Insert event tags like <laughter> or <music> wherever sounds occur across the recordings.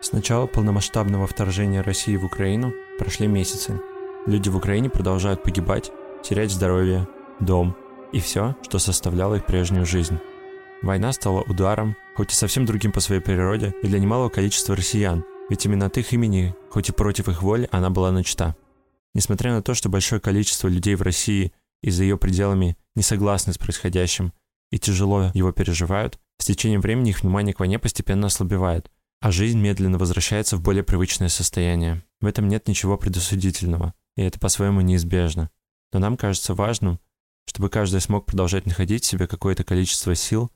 С начала полномасштабного вторжения России в Украину прошли месяцы. Люди в Украине продолжают погибать, терять здоровье, дом и все, что составляло их прежнюю жизнь. Война стала ударом, хоть и совсем другим по своей природе, и для немалого количества россиян, ведь именно от их имени, хоть и против их воли, она была начата. Несмотря на то, что большое количество людей в России и за ее пределами не согласны с происходящим и тяжело его переживают, с течением времени их внимание к войне постепенно ослабевает, а жизнь медленно возвращается в более привычное состояние. В этом нет ничего предосудительного, и это по-своему неизбежно. Но нам кажется важным, чтобы каждый смог продолжать находить в себе какое-то количество сил,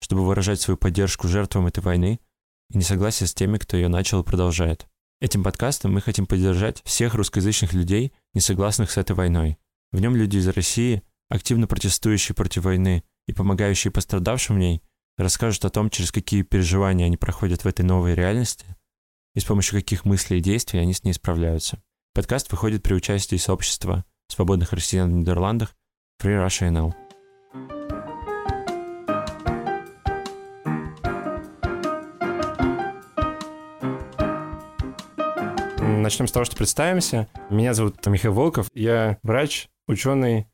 чтобы выражать свою поддержку жертвам этой войны и несогласие с теми, кто ее начал и продолжает. Этим подкастом мы хотим поддержать всех русскоязычных людей, не согласных с этой войной. В нем люди из России, активно протестующие против войны и помогающие пострадавшим в ней – расскажут о том, через какие переживания они проходят в этой новой реальности и с помощью каких мыслей и действий они с ней справляются. Подкаст выходит при участии сообщества свободных россиян в Нидерландах Free Russia NL. Начнем с того, что представимся. Меня зовут Михаил Волков. Я врач, ученый,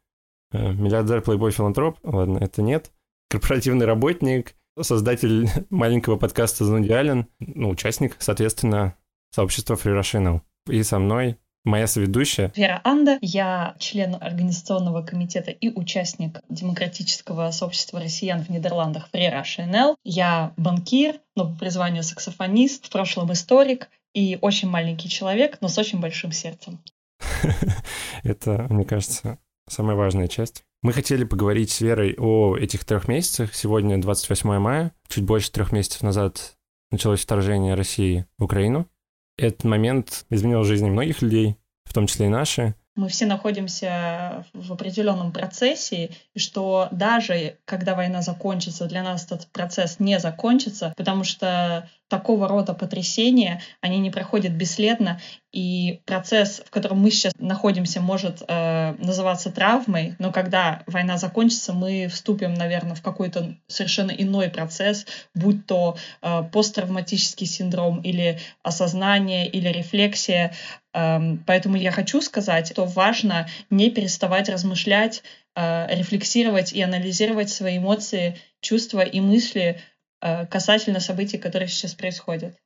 э, миллиардер, плейбой, филантроп. Ладно, это нет корпоративный работник, создатель <laughs> маленького подкаста «Зануди Аллен», ну, участник, соответственно, сообщества Russian И со мной моя соведущая. Вера Анда. Я член организационного комитета и участник демократического сообщества россиян в Нидерландах Free Russian Я банкир, но по призванию саксофонист, в прошлом историк и очень маленький человек, но с очень большим сердцем. <laughs> Это, мне кажется, самая важная часть. Мы хотели поговорить с Верой о этих трех месяцах. Сегодня 28 мая. Чуть больше трех месяцев назад началось вторжение России в Украину. Этот момент изменил жизни многих людей, в том числе и наши мы все находимся в определенном процессе, и что даже когда война закончится, для нас этот процесс не закончится, потому что такого рода потрясения, они не проходят бесследно, и процесс, в котором мы сейчас находимся, может э, называться травмой, но когда война закончится, мы вступим, наверное, в какой-то совершенно иной процесс, будь то э, посттравматический синдром или осознание, или рефлексия, Эм, поэтому я хочу сказать, что важно не переставать размышлять, э, рефлексировать и анализировать свои эмоции, чувства и мысли э, касательно событий, которые сейчас происходят.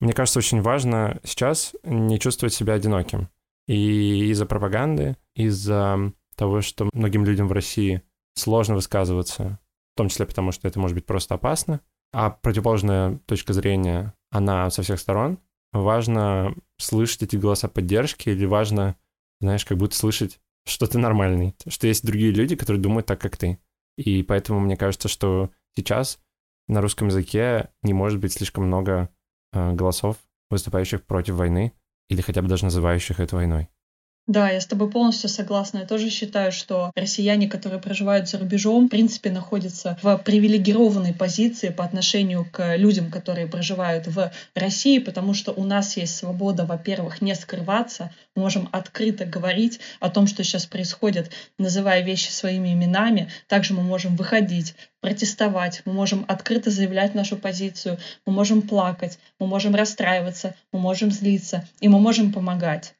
Мне кажется, очень важно сейчас не чувствовать себя одиноким. И из-за пропаганды, из-за того, что многим людям в России сложно высказываться, в том числе потому, что это может быть просто опасно, а противоположная точка зрения, она со всех сторон, важно слышать эти голоса поддержки или важно, знаешь, как будто слышать, что ты нормальный, что есть другие люди, которые думают так, как ты. И поэтому мне кажется, что сейчас на русском языке не может быть слишком много э, голосов, выступающих против войны или хотя бы даже называющих это войной. Да, я с тобой полностью согласна. Я тоже считаю, что россияне, которые проживают за рубежом, в принципе, находятся в привилегированной позиции по отношению к людям, которые проживают в России, потому что у нас есть свобода, во-первых, не скрываться, мы можем открыто говорить о том, что сейчас происходит, называя вещи своими именами. Также мы можем выходить, протестовать, мы можем открыто заявлять нашу позицию, мы можем плакать, мы можем расстраиваться, мы можем злиться, и мы можем помогать.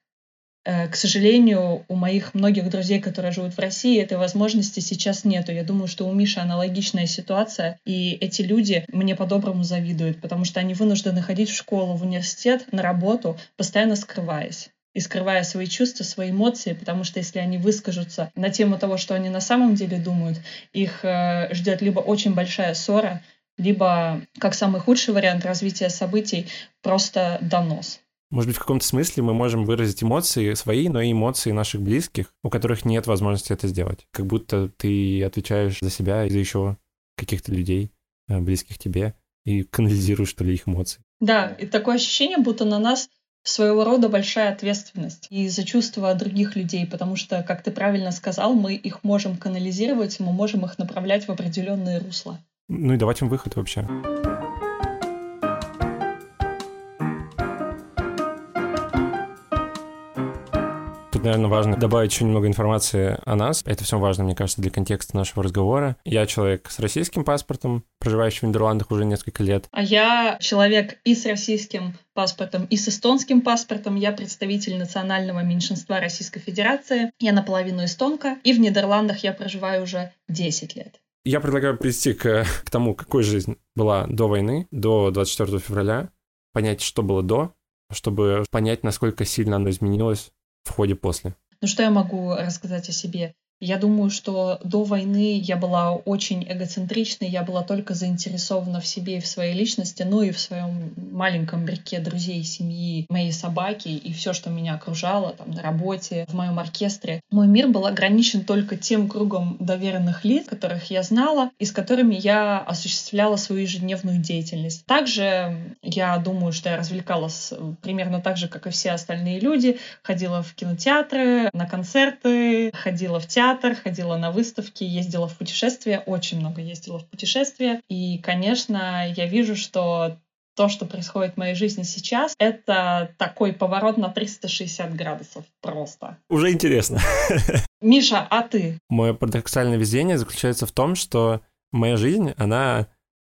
Э, к сожалению, у моих многих друзей, которые живут в России, этой возможности сейчас нету. Я думаю, что у Миши аналогичная ситуация, и эти люди мне по-доброму завидуют, потому что они вынуждены ходить в школу, в университет, на работу, постоянно скрываясь и скрывая свои чувства, свои эмоции, потому что если они выскажутся на тему того, что они на самом деле думают, их э, ждет либо очень большая ссора, либо, как самый худший вариант развития событий, просто донос. Может быть, в каком-то смысле мы можем выразить эмоции свои, но и эмоции наших близких, у которых нет возможности это сделать. Как будто ты отвечаешь за себя и за еще каких-то людей, э, близких тебе, и канализируешь, что ли, их эмоции. Да, и такое ощущение, будто на нас своего рода большая ответственность и за чувства других людей, потому что, как ты правильно сказал, мы их можем канализировать, мы можем их направлять в определенные русла. Ну и давать им выход вообще. Наверное, важно добавить еще немного информации о нас. Это все важно, мне кажется, для контекста нашего разговора. Я человек с российским паспортом, проживающий в Нидерландах уже несколько лет. А я человек и с российским паспортом, и с эстонским паспортом. Я представитель национального меньшинства Российской Федерации. Я наполовину эстонка. И в Нидерландах я проживаю уже 10 лет. Я предлагаю прийти к, к тому, какой жизнь была до войны, до 24 февраля, понять, что было до, чтобы понять, насколько сильно она изменилась в ходе после. Ну что я могу рассказать о себе? Я думаю, что до войны я была очень эгоцентричной, я была только заинтересована в себе и в своей личности, ну и в своем маленьком брике друзей, семьи, моей собаки и все, что меня окружало там на работе, в моем оркестре. Мой мир был ограничен только тем кругом доверенных лиц, которых я знала и с которыми я осуществляла свою ежедневную деятельность. Также я думаю, что я развлекалась примерно так же, как и все остальные люди. Ходила в кинотеатры, на концерты, ходила в театр, театр, ходила на выставки, ездила в путешествия, очень много ездила в путешествия. И, конечно, я вижу, что то, что происходит в моей жизни сейчас, это такой поворот на 360 градусов просто. Уже интересно. <laughs> Миша, а ты? Мое парадоксальное везение заключается в том, что моя жизнь, она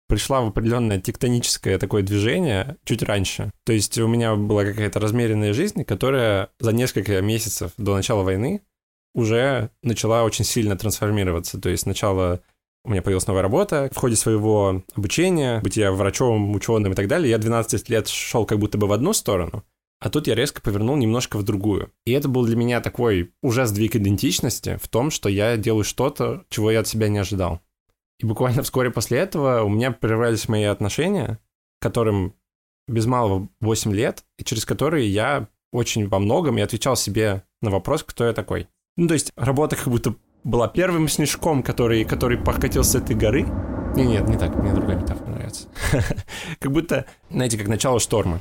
пришла в определенное тектоническое такое движение чуть раньше. То есть у меня была какая-то размеренная жизнь, которая за несколько месяцев до начала войны уже начала очень сильно трансформироваться. То есть сначала у меня появилась новая работа. В ходе своего обучения, быть я врачом, ученым и так далее, я 12 лет шел как будто бы в одну сторону, а тут я резко повернул немножко в другую. И это был для меня такой уже сдвиг идентичности в том, что я делаю что-то, чего я от себя не ожидал. И буквально вскоре после этого у меня прервались мои отношения, которым без малого 8 лет, и через которые я очень во многом и отвечал себе на вопрос, кто я такой. Ну, то есть работа как будто была первым снежком, который, который покатил с этой горы. Не, нет, не так, мне другая метафора нравится. <laughs> как будто, знаете, как начало шторма.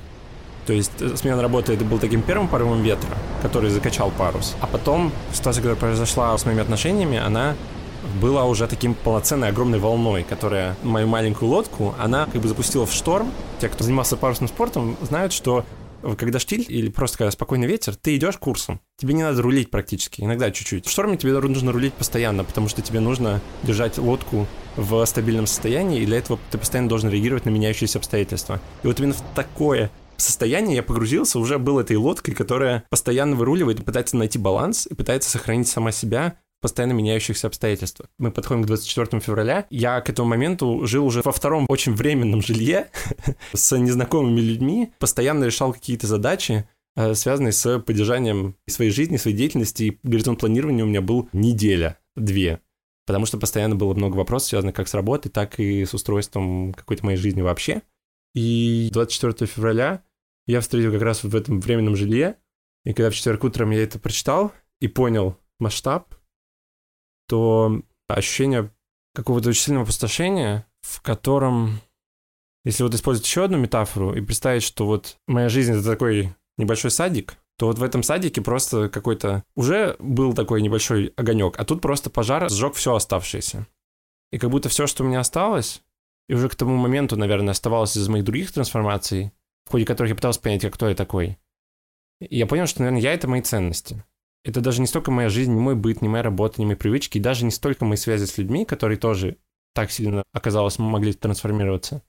То есть э, смена работы это был таким первым порывом ветра, который закачал парус. А потом ситуация, которая произошла с моими отношениями, она была уже таким полноценной огромной волной, которая мою маленькую лодку, она как бы запустила в шторм. Те, кто занимался парусным спортом, знают, что когда штиль или просто когда спокойный ветер, ты идешь курсом. Тебе не надо рулить практически, иногда чуть-чуть. В шторме тебе нужно рулить постоянно, потому что тебе нужно держать лодку в стабильном состоянии, и для этого ты постоянно должен реагировать на меняющиеся обстоятельства. И вот именно в такое состояние я погрузился, уже был этой лодкой, которая постоянно выруливает и пытается найти баланс, и пытается сохранить сама себя постоянно меняющихся обстоятельствах. Мы подходим к 24 февраля. Я к этому моменту жил уже во втором очень временном жилье <laughs> с незнакомыми людьми, постоянно решал какие-то задачи, э, связанные с поддержанием своей жизни, своей деятельности. И горизонт планирования у меня был неделя, две. Потому что постоянно было много вопросов, связанных как с работой, так и с устройством какой-то моей жизни вообще. И 24 февраля я встретил как раз в этом временном жилье. И когда в четверг утром я это прочитал и понял масштаб, то ощущение какого-то очень сильного опустошения, в котором, если вот использовать еще одну метафору и представить, что вот моя жизнь — это такой небольшой садик, то вот в этом садике просто какой-то уже был такой небольшой огонек, а тут просто пожар сжег все оставшееся. И как будто все, что у меня осталось, и уже к тому моменту, наверное, оставалось из моих других трансформаций, в ходе которых я пытался понять, кто я такой. И я понял, что, наверное, я — это мои ценности это даже не столько моя жизнь, не мой быт, не моя работа, не мои привычки, и даже не столько мои связи с людьми, которые тоже так сильно, оказалось, могли трансформироваться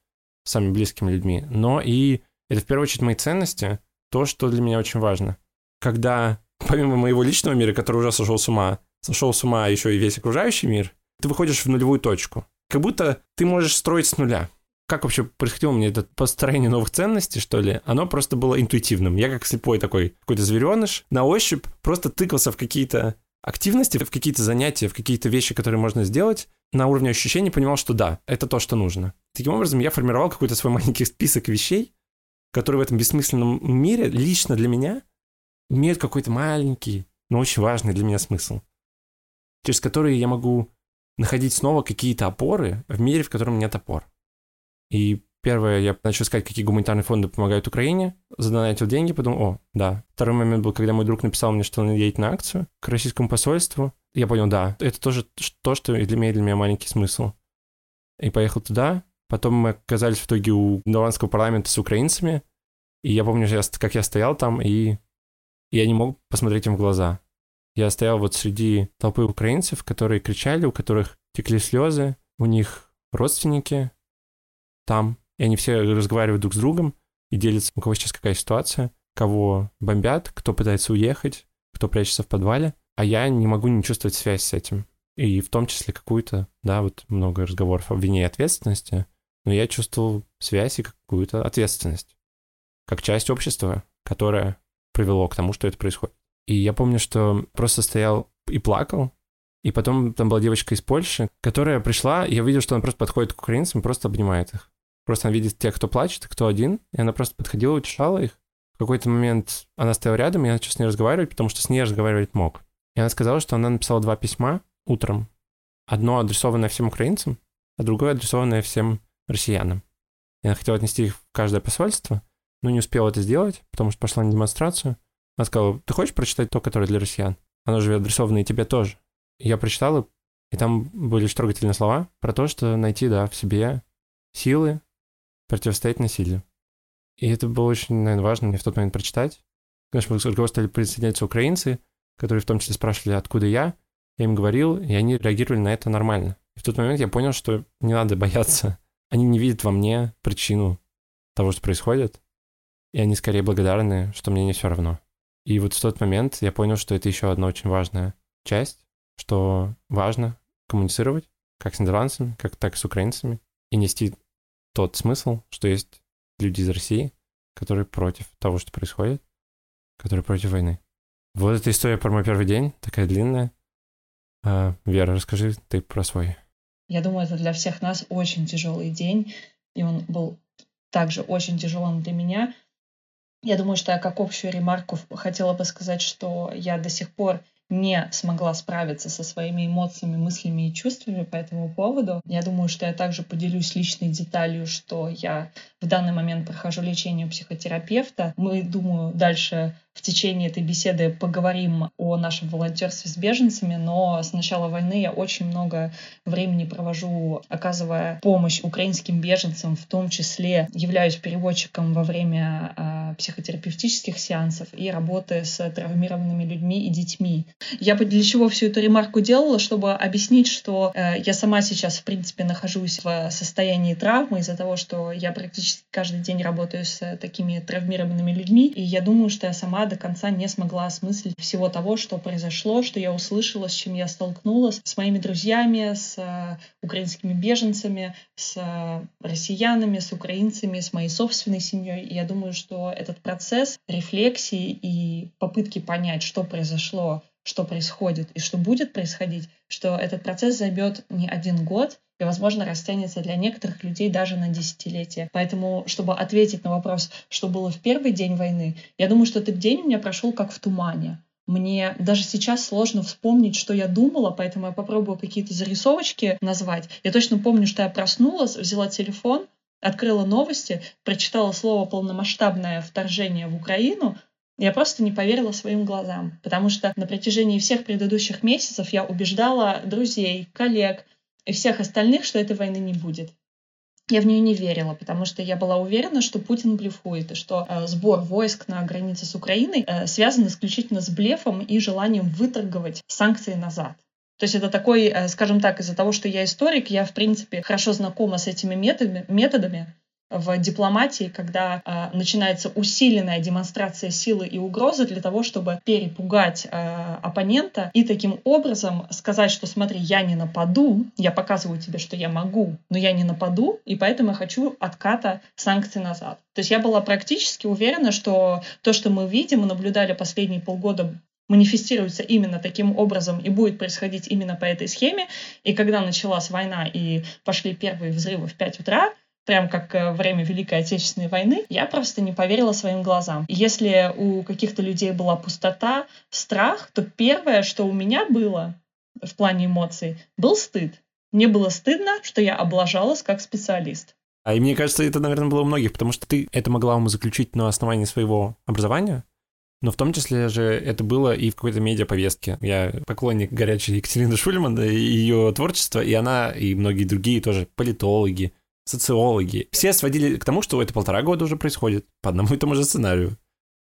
самыми близкими людьми, но и это в первую очередь мои ценности, то, что для меня очень важно. Когда, <laughs> помимо моего личного мира, который уже сошел с ума, сошел с ума еще и весь окружающий мир, ты выходишь в нулевую точку. Как будто ты можешь строить с нуля как вообще происходило мне это построение новых ценностей, что ли, оно просто было интуитивным. Я как слепой такой какой-то звереныш на ощупь просто тыкался в какие-то активности, в какие-то занятия, в какие-то вещи, которые можно сделать, на уровне ощущений понимал, что да, это то, что нужно. Таким образом, я формировал какой-то свой <laughs> маленький список вещей, которые в этом бессмысленном мире лично для меня имеют какой-то маленький, но очень важный для меня смысл, через которые я могу находить снова какие-то опоры в мире, в котором нет опор. И первое, я начал искать, какие гуманитарные фонды помогают Украине, задонатил деньги, подумал, о, да. Второй момент был, когда мой друг написал мне, что он едет на акцию к российскому посольству. Я понял, да, это тоже то, что имеет для меня маленький смысл. И поехал туда. Потом мы оказались в итоге у голландского парламента с украинцами. И я помню, как я стоял там, и я не мог посмотреть им в глаза. Я стоял вот среди толпы украинцев, которые кричали, у которых текли слезы, у них родственники там, и они все разговаривают друг с другом и делятся, у кого сейчас какая ситуация, кого бомбят, кто пытается уехать, кто прячется в подвале, а я не могу не чувствовать связь с этим. И в том числе какую-то, да, вот много разговоров о вине и ответственности, но я чувствовал связь и какую-то ответственность, как часть общества, которая привело к тому, что это происходит. И я помню, что просто стоял и плакал, и потом там была девочка из Польши, которая пришла, и я видел, что она просто подходит к украинцам и просто обнимает их. Просто она видит тех, кто плачет, кто один, и она просто подходила, утешала их. В какой-то момент она стояла рядом, и я начал с ней разговаривать, потому что с ней разговаривать мог. И она сказала, что она написала два письма утром. Одно адресованное всем украинцам, а другое адресованное всем россиянам. И она хотела отнести их в каждое посольство, но не успела это сделать, потому что пошла на демонстрацию. Она сказала, ты хочешь прочитать то, которое для россиян? Оно же адресовано и тебе тоже. И я прочитал, и там были очень трогательные слова про то, что найти, да, в себе силы противостоять насилию. И это было очень, наверное, важно мне в тот момент прочитать. Конечно, к разговору стали присоединяться украинцы, которые в том числе спрашивали, откуда я. Я им говорил, и они реагировали на это нормально. И в тот момент я понял, что не надо бояться. Они не видят во мне причину того, что происходит. И они скорее благодарны, что мне не все равно. И вот в тот момент я понял, что это еще одна очень важная часть, что важно коммуницировать как с нидерландцами, как так и с украинцами, и нести тот смысл, что есть люди из России, которые против того, что происходит, которые против войны. Вот эта история про мой первый день, такая длинная. А, Вера, расскажи ты про свой. Я думаю, это для всех нас очень тяжелый день, и он был также очень тяжелым для меня. Я думаю, что я как общую ремарку хотела бы сказать, что я до сих пор не смогла справиться со своими эмоциями, мыслями и чувствами по этому поводу. Я думаю, что я также поделюсь личной деталью, что я в данный момент прохожу лечение у психотерапевта. Мы, думаю, дальше в течение этой беседы поговорим о нашем волонтерстве с беженцами, но с начала войны я очень много времени провожу, оказывая помощь украинским беженцам, в том числе являюсь переводчиком во время э, психотерапевтических сеансов и работы с травмированными людьми и детьми. Я бы для чего всю эту ремарку делала, чтобы объяснить, что э, я сама сейчас, в принципе, нахожусь в состоянии травмы из-за того, что я практически каждый день работаю с такими травмированными людьми, и я думаю, что я сама до конца не смогла осмыслить всего того, что произошло, что я услышала, с чем я столкнулась, с моими друзьями, с э, украинскими беженцами, с э, россиянами, с украинцами, с моей собственной семьей. И я думаю, что этот процесс рефлексии и попытки понять, что произошло, что происходит и что будет происходить, что этот процесс займет не один год, и, возможно, растянется для некоторых людей даже на десятилетия. Поэтому, чтобы ответить на вопрос, что было в первый день войны, я думаю, что этот день у меня прошел как в тумане. Мне даже сейчас сложно вспомнить, что я думала, поэтому я попробую какие-то зарисовочки назвать. Я точно помню, что я проснулась, взяла телефон, открыла новости, прочитала слово «полномасштабное вторжение в Украину», я просто не поверила своим глазам, потому что на протяжении всех предыдущих месяцев я убеждала друзей, коллег, и всех остальных, что этой войны не будет. Я в нее не верила, потому что я была уверена, что Путин блефует, и что э, сбор войск на границе с Украиной э, связан исключительно с блефом и желанием выторговать санкции назад. То есть это такой, э, скажем так, из-за того, что я историк, я, в принципе, хорошо знакома с этими методами, методами в дипломатии, когда э, начинается усиленная демонстрация силы и угрозы для того, чтобы перепугать э, оппонента и таким образом сказать, что смотри, я не нападу, я показываю тебе, что я могу, но я не нападу, и поэтому я хочу отката санкций назад. То есть я была практически уверена, что то, что мы видим и наблюдали последние полгода манифестируется именно таким образом и будет происходить именно по этой схеме. И когда началась война и пошли первые взрывы в 5 утра, прям как э, время Великой Отечественной войны, я просто не поверила своим глазам. если у каких-то людей была пустота, страх, то первое, что у меня было в плане эмоций, был стыд. Мне было стыдно, что я облажалась как специалист. А и мне кажется, это, наверное, было у многих, потому что ты это могла ему заключить на основании своего образования, но в том числе же это было и в какой-то медиаповестке. Я поклонник горячей Екатерины Шульман и ее творчества, и она, и многие другие тоже политологи, социологи, все сводили к тому, что это полтора года уже происходит по одному и тому же сценарию.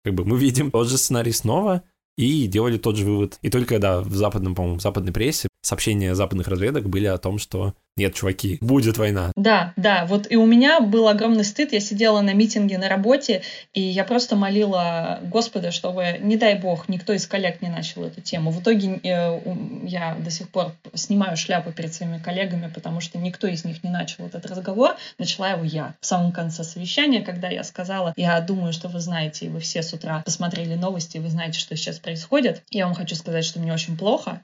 Как бы мы видим тот же сценарий снова, и делали тот же вывод. И только, да, в западном, по-моему, в западной прессе сообщения западных разведок были о том, что нет, чуваки, будет война. Да, да, вот и у меня был огромный стыд. Я сидела на митинге на работе, и я просто молила Господа, чтобы, не дай бог, никто из коллег не начал эту тему. В итоге э, я до сих пор снимаю шляпу перед своими коллегами, потому что никто из них не начал этот разговор. Начала его я в самом конце совещания, когда я сказала, я думаю, что вы знаете, и вы все с утра посмотрели новости, и вы знаете, что сейчас происходит. Я вам хочу сказать, что мне очень плохо,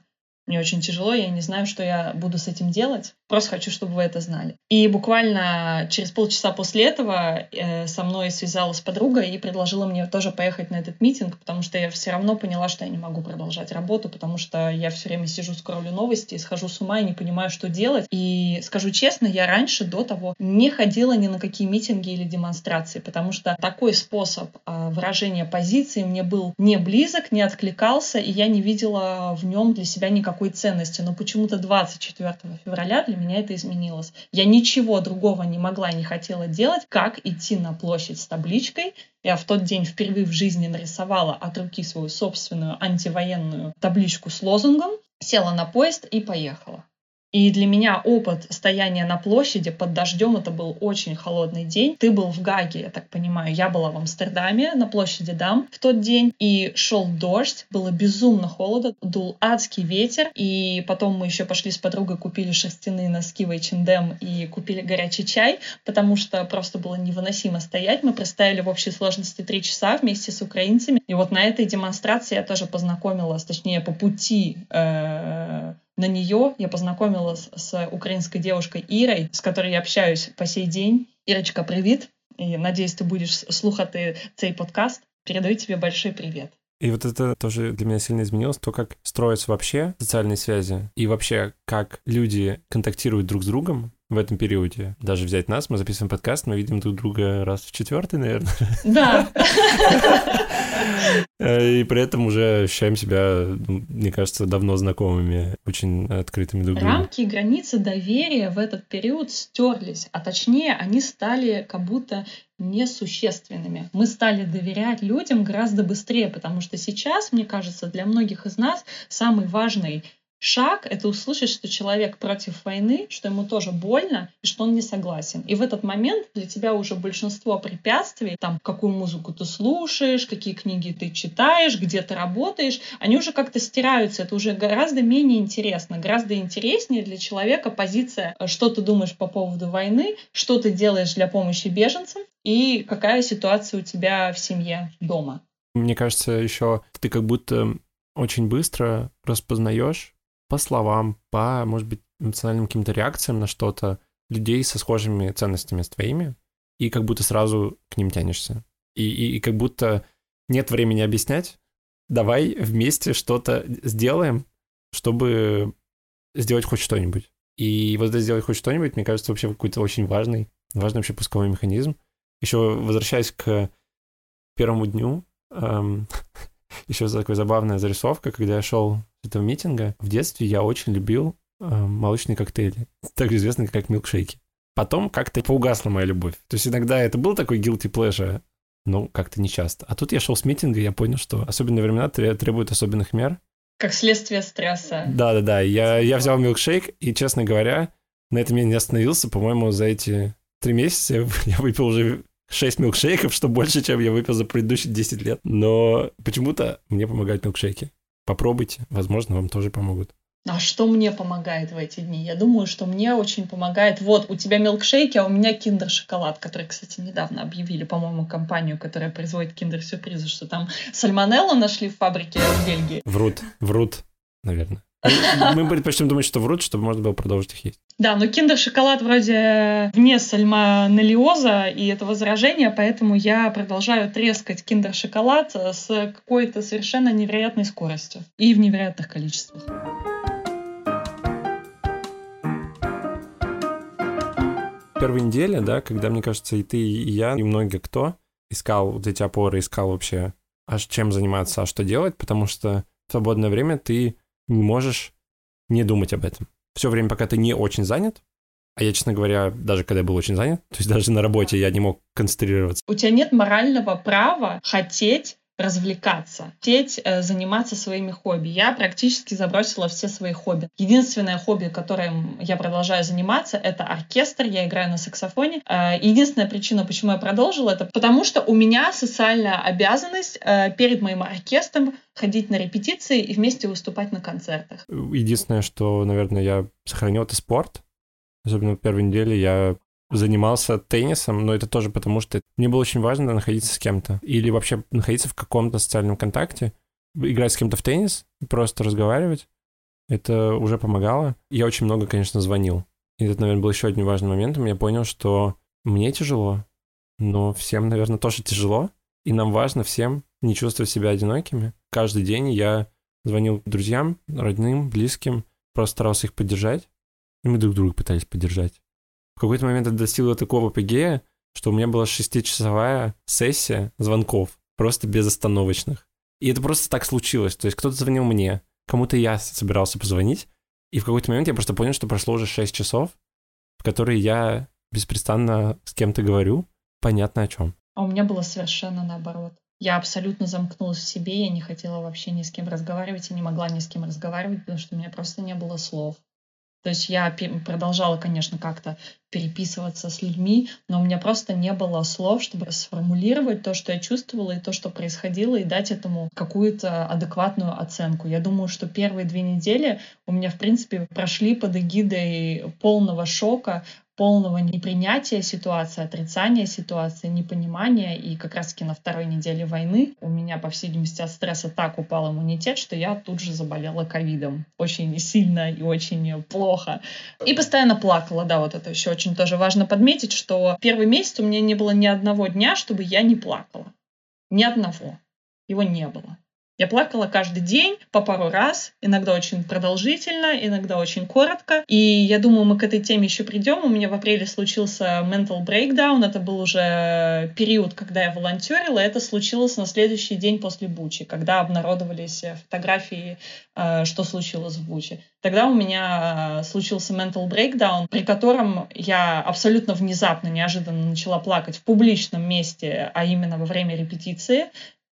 мне очень тяжело, я не знаю, что я буду с этим делать. Просто хочу, чтобы вы это знали. И буквально через полчаса после этого э, со мной связалась подруга и предложила мне тоже поехать на этот митинг, потому что я все равно поняла, что я не могу продолжать работу, потому что я все время сижу, скроллю новости, схожу с ума и не понимаю, что делать. И скажу честно, я раньше до того не ходила ни на какие митинги или демонстрации, потому что такой способ э, выражения позиции мне был не близок, не откликался, и я не видела в нем для себя никакой ценности. Но почему-то 24 февраля для меня это изменилось. Я ничего другого не могла и не хотела делать, как идти на площадь с табличкой. Я в тот день впервые в жизни нарисовала от руки свою собственную антивоенную табличку с лозунгом, села на поезд и поехала. И для меня опыт стояния на площади под дождем, это был очень холодный день. Ты был в Гаге, я так понимаю. Я была в Амстердаме на площади Дам в тот день. И шел дождь, было безумно холодно, дул адский ветер. И потом мы еще пошли с подругой, купили шерстяные носки в H&M и купили горячий чай, потому что просто было невыносимо стоять. Мы простояли в общей сложности три часа вместе с украинцами. И вот на этой демонстрации я тоже познакомилась, точнее, по пути э на нее я познакомилась с украинской девушкой Ирой, с которой я общаюсь по сей день. Ирочка, привет! И надеюсь, ты будешь слухати цей подкаст. Передаю тебе большой привет. И вот это тоже для меня сильно изменилось, то, как строятся вообще социальные связи, и вообще, как люди контактируют друг с другом в этом периоде. Даже взять нас, мы записываем подкаст, мы видим друг друга раз в четвертый, наверное. Да. И при этом уже ощущаем себя, мне кажется, давно знакомыми, очень открытыми друг другу. Рамки и границы доверия в этот период стерлись, а точнее они стали как будто несущественными. Мы стали доверять людям гораздо быстрее, потому что сейчас, мне кажется, для многих из нас самый важный Шаг — это услышать, что человек против войны, что ему тоже больно и что он не согласен. И в этот момент для тебя уже большинство препятствий, там, какую музыку ты слушаешь, какие книги ты читаешь, где ты работаешь, они уже как-то стираются. Это уже гораздо менее интересно. Гораздо интереснее для человека позиция, что ты думаешь по поводу войны, что ты делаешь для помощи беженцам и какая ситуация у тебя в семье дома. Мне кажется, еще ты как будто очень быстро распознаешь по словам, по, может быть, эмоциональным каким-то реакциям на что-то людей со схожими ценностями с твоими, и как будто сразу к ним тянешься. И, и, и как будто нет времени объяснять, давай вместе что-то сделаем, чтобы сделать хоть что-нибудь. И вот это сделать хоть что-нибудь, мне кажется, вообще какой-то очень важный, важный вообще пусковой механизм. Еще возвращаясь к первому дню, эм, <laughs> еще такая забавная зарисовка, когда я шел этого митинга. В детстве я очень любил э, молочные коктейли, также известные как милкшейки. Потом как-то поугасла моя любовь. То есть иногда это был такой guilty pleasure, но как-то не часто. А тут я шел с митинга, и я понял, что особенные времена требуют особенных мер. Как следствие стресса. Да-да-да, я, я взял милкшейк, и, честно говоря, на этом я не остановился. По-моему, за эти три месяца я <laughs> выпил уже 6 милкшейков, что больше, чем я выпил за предыдущие 10 лет. Но почему-то мне помогают милкшейки. Попробуйте, возможно, вам тоже помогут. А что мне помогает в эти дни? Я думаю, что мне очень помогает... Вот, у тебя милкшейки, а у меня киндер-шоколад, который, кстати, недавно объявили, по-моему, компанию, которая производит киндер-сюрпризы, что там сальмонеллу нашли в фабрике в Бельгии. Врут, врут, наверное. Мы предпочтем думать, что врут, чтобы можно было продолжить их есть. Да, но киндер-шоколад вроде вне сальмонеллеза и это возражение, поэтому я продолжаю трескать киндер-шоколад с какой-то совершенно невероятной скоростью и в невероятных количествах. Первая неделя, да, когда, мне кажется, и ты, и я, и многие кто искал вот эти опоры, искал вообще, аж чем заниматься, а что делать, потому что в свободное время ты не можешь не думать об этом. Все время, пока ты не очень занят, а я, честно говоря, даже когда я был очень занят, <laughs> то есть даже на работе я не мог концентрироваться. У тебя нет морального права хотеть развлекаться, хотеть э, заниматься своими хобби. Я практически забросила все свои хобби. Единственное хобби, которым я продолжаю заниматься, это оркестр. Я играю на саксофоне. Э, единственная причина, почему я продолжила, это потому что у меня социальная обязанность э, перед моим оркестром ходить на репетиции и вместе выступать на концертах. Единственное, что, наверное, я сохранил, это спорт. Особенно в первой неделе я занимался теннисом, но это тоже потому, что мне было очень важно находиться с кем-то. Или вообще находиться в каком-то социальном контакте, играть с кем-то в теннис, просто разговаривать. Это уже помогало. Я очень много, конечно, звонил. И это, наверное, был еще один важный момент. Я понял, что мне тяжело, но всем, наверное, тоже тяжело. И нам важно всем не чувствовать себя одинокими. Каждый день я звонил друзьям, родным, близким, просто старался их поддержать. И мы друг друга пытались поддержать. В какой-то момент это достигло такого апогея, что у меня была шестичасовая сессия звонков, просто безостановочных. И это просто так случилось. То есть кто-то звонил мне, кому-то я собирался позвонить, и в какой-то момент я просто понял, что прошло уже 6 часов, в которые я беспрестанно с кем-то говорю, понятно о чем. А у меня было совершенно наоборот. Я абсолютно замкнулась в себе, я не хотела вообще ни с кем разговаривать, я не могла ни с кем разговаривать, потому что у меня просто не было слов. То есть я продолжала, конечно, как-то переписываться с людьми, но у меня просто не было слов, чтобы сформулировать то, что я чувствовала и то, что происходило, и дать этому какую-то адекватную оценку. Я думаю, что первые две недели у меня, в принципе, прошли под эгидой полного шока полного непринятия ситуации, отрицания ситуации, непонимания. И как раз-таки на второй неделе войны у меня, по всей видимости, от стресса так упал иммунитет, что я тут же заболела ковидом. Очень сильно и очень плохо. И постоянно плакала, да, вот это еще очень тоже важно подметить, что первый месяц у меня не было ни одного дня, чтобы я не плакала. Ни одного. Его не было. Я плакала каждый день по пару раз, иногда очень продолжительно, иногда очень коротко. И я думаю, мы к этой теме еще придем. У меня в апреле случился mental breakdown. Это был уже период, когда я волонтерила. Это случилось на следующий день после Бучи, когда обнародовались фотографии, э, что случилось в Буче. Тогда у меня э, случился mental breakdown, при котором я абсолютно внезапно, неожиданно начала плакать в публичном месте, а именно во время репетиции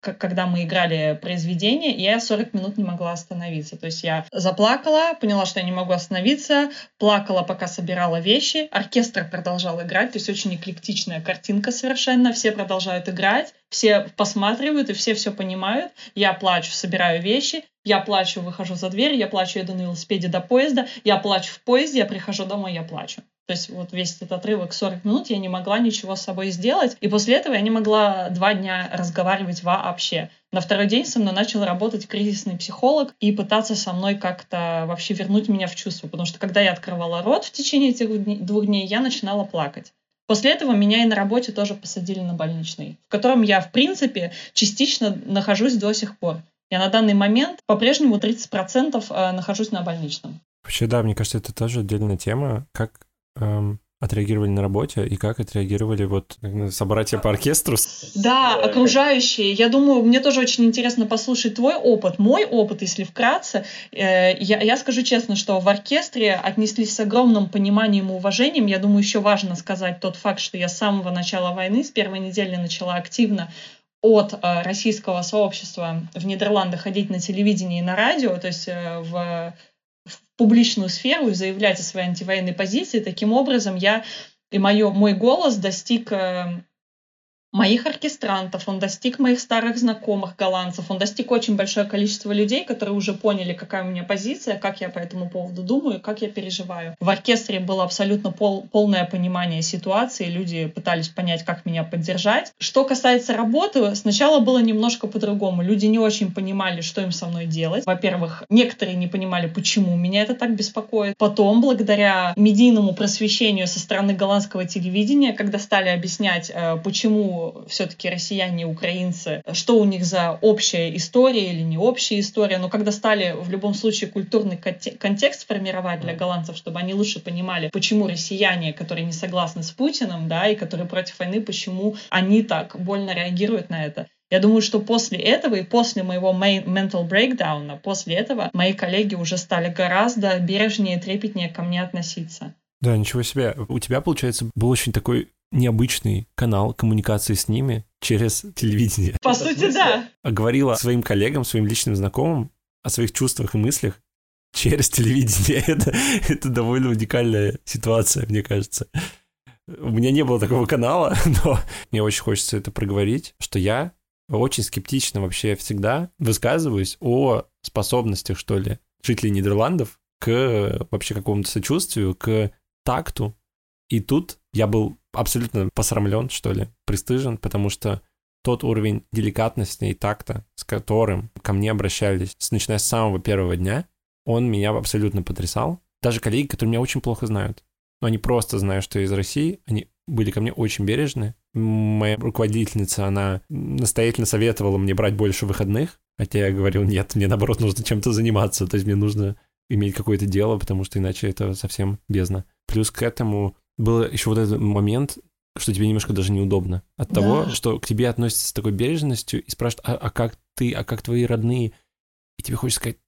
когда мы играли произведение, я 40 минут не могла остановиться. То есть я заплакала, поняла, что я не могу остановиться, плакала, пока собирала вещи, оркестр продолжал играть, то есть очень эклектичная картинка совершенно, все продолжают играть, все посматривают и все все понимают. Я плачу, собираю вещи, я плачу, выхожу за дверь, я плачу, еду на велосипеде до поезда, я плачу в поезде, я прихожу домой, я плачу. То есть вот весь этот отрывок 40 минут я не могла ничего с собой сделать. И после этого я не могла два дня разговаривать вообще. На второй день со мной начал работать кризисный психолог и пытаться со мной как-то вообще вернуть меня в чувство. Потому что когда я открывала рот в течение этих двух дней, я начинала плакать. После этого меня и на работе тоже посадили на больничный, в котором я, в принципе, частично нахожусь до сих пор. Я на данный момент по-прежнему 30% э, нахожусь на больничном. Вообще, да, мне кажется, это тоже отдельная тема, как эм, отреагировали на работе и как отреагировали вот собратья по оркестру? Да, окружающие. Я думаю, мне тоже очень интересно послушать твой опыт. Мой опыт, если вкратце, э, я, я скажу честно, что в оркестре отнеслись с огромным пониманием и уважением. Я думаю, еще важно сказать тот факт, что я с самого начала войны, с первой недели начала активно от э, российского сообщества в Нидерландах ходить на телевидение и на радио, то есть э, в публичную сферу и заявлять о своей антивоенной позиции. Таким образом, я и мое, мой голос достиг э, моих оркестрантов, он достиг моих старых знакомых голландцев, он достиг очень большое количество людей, которые уже поняли, какая у меня позиция, как я по этому поводу думаю, как я переживаю. В оркестре было абсолютно пол, полное понимание ситуации, люди пытались понять, как меня поддержать. Что касается работы, сначала было немножко по-другому. Люди не очень понимали, что им со мной делать. Во-первых, некоторые не понимали, почему меня это так беспокоит. Потом, благодаря медийному просвещению со стороны голландского телевидения, когда стали объяснять, э, почему все-таки россияне и украинцы, что у них за общая история или не общая история, но когда стали в любом случае культурный контекст формировать для голландцев, чтобы они лучше понимали, почему россияне, которые не согласны с Путиным, да, и которые против войны, почему они так больно реагируют на это. Я думаю, что после этого и после моего mental breakdown, после этого мои коллеги уже стали гораздо бережнее и трепетнее ко мне относиться. Да, ничего себе. У тебя, получается, был очень такой необычный канал коммуникации с ними через телевидение. По сути, да. Говорила своим коллегам, своим личным знакомым о своих чувствах и мыслях через телевидение. <laughs> Это, это довольно уникальная ситуация, мне кажется. У меня не было такого канала, <laughs> но мне очень хочется это проговорить, что я очень скептично вообще всегда высказываюсь о способностях, что ли, жителей Нидерландов к вообще какому-то сочувствию, к такту. И тут я был абсолютно посрамлен, что ли, пристыжен, потому что тот уровень деликатности и такта, с которым ко мне обращались, начиная с самого первого дня, он меня абсолютно потрясал. Даже коллеги, которые меня очень плохо знают. Но они просто знают, что я из России, они были ко мне очень бережны. Моя руководительница, она настоятельно советовала мне брать больше выходных, хотя я говорил, нет, мне наоборот нужно чем-то заниматься, то есть мне нужно иметь какое-то дело, потому что иначе это совсем бездна. Плюс к этому был еще вот этот момент, что тебе немножко даже неудобно от да. того, что к тебе относятся с такой бережностью и спрашивают, а, а как ты, а как твои родные? И тебе хочется сказать,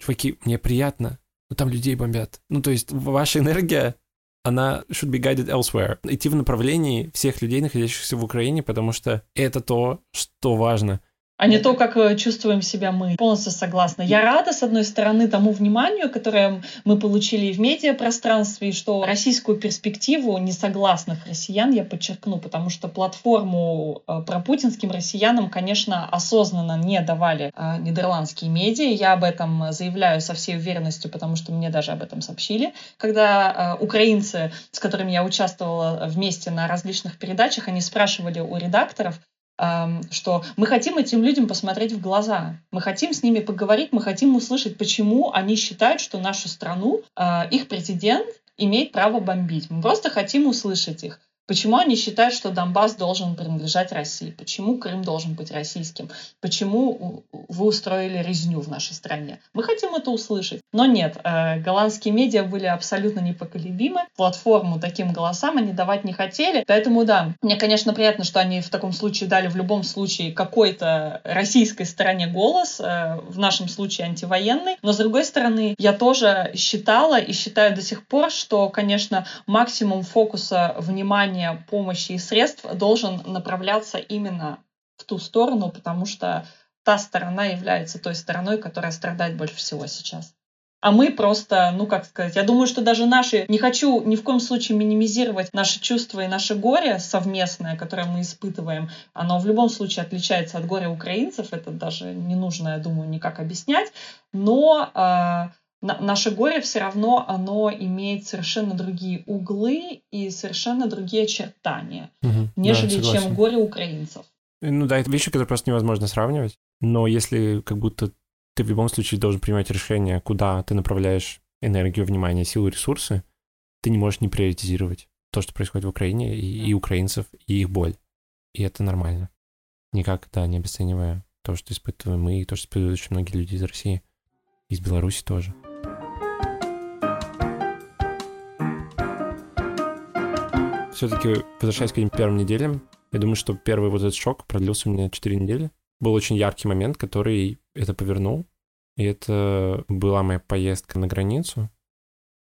чуваки, мне приятно, но там людей бомбят. Ну, то есть ваша энергия, она should be guided elsewhere. Идти в направлении всех людей, находящихся в Украине, потому что это то, что важно — а не то, как э, чувствуем себя мы. Полностью согласна. Я рада, с одной стороны, тому вниманию, которое мы получили и в медиапространстве, и что российскую перспективу несогласных россиян я подчеркну, потому что платформу э, пропутинским россиянам, конечно, осознанно не давали э, нидерландские медиа. Я об этом заявляю со всей уверенностью, потому что мне даже об этом сообщили. Когда украинцы, с которыми я участвовала вместе на различных передачах, они спрашивали у редакторов, что мы хотим этим людям посмотреть в глаза, мы хотим с ними поговорить, мы хотим услышать, почему они считают, что нашу страну, а, их президент имеет право бомбить. Мы просто хотим услышать их. Почему они считают, что Донбасс должен принадлежать России? Почему Крым должен быть российским? Почему вы устроили резню в нашей стране? Мы хотим это услышать. Но нет, э, голландские медиа были абсолютно непоколебимы. Платформу таким голосам они давать не хотели. Поэтому да, мне, конечно, приятно, что они в таком случае дали в любом случае какой-то российской стороне голос, э, в нашем случае антивоенный. Но с другой стороны, я тоже считала и считаю до сих пор, что, конечно, максимум фокуса внимания оказания помощи и средств должен направляться именно в ту сторону, потому что та сторона является той стороной, которая страдает больше всего сейчас. А мы просто, ну как сказать, я думаю, что даже наши, не хочу ни в коем случае минимизировать наши чувства и наше горе совместное, которое мы испытываем, оно в любом случае отличается от горя украинцев, это даже не нужно, я думаю, никак объяснять, но э, наше горе все равно оно имеет совершенно другие углы и совершенно другие очертания, угу, нежели да, чем горе украинцев. Ну да, это вещи, которые просто невозможно сравнивать. Но если как будто ты в любом случае должен принимать решение, куда ты направляешь энергию, внимание, силы, ресурсы, ты не можешь не приоритизировать то, что происходит в Украине, и, и украинцев, и их боль. И это нормально. Никак, да, не обесценивая то, что испытываем мы, и то, что испытывают очень многие люди из России, из Беларуси тоже. Все-таки возвращаясь к этим первым неделям, я думаю, что первый вот этот шок продлился у меня 4 недели. Был очень яркий момент, который это повернул. И это была моя поездка на границу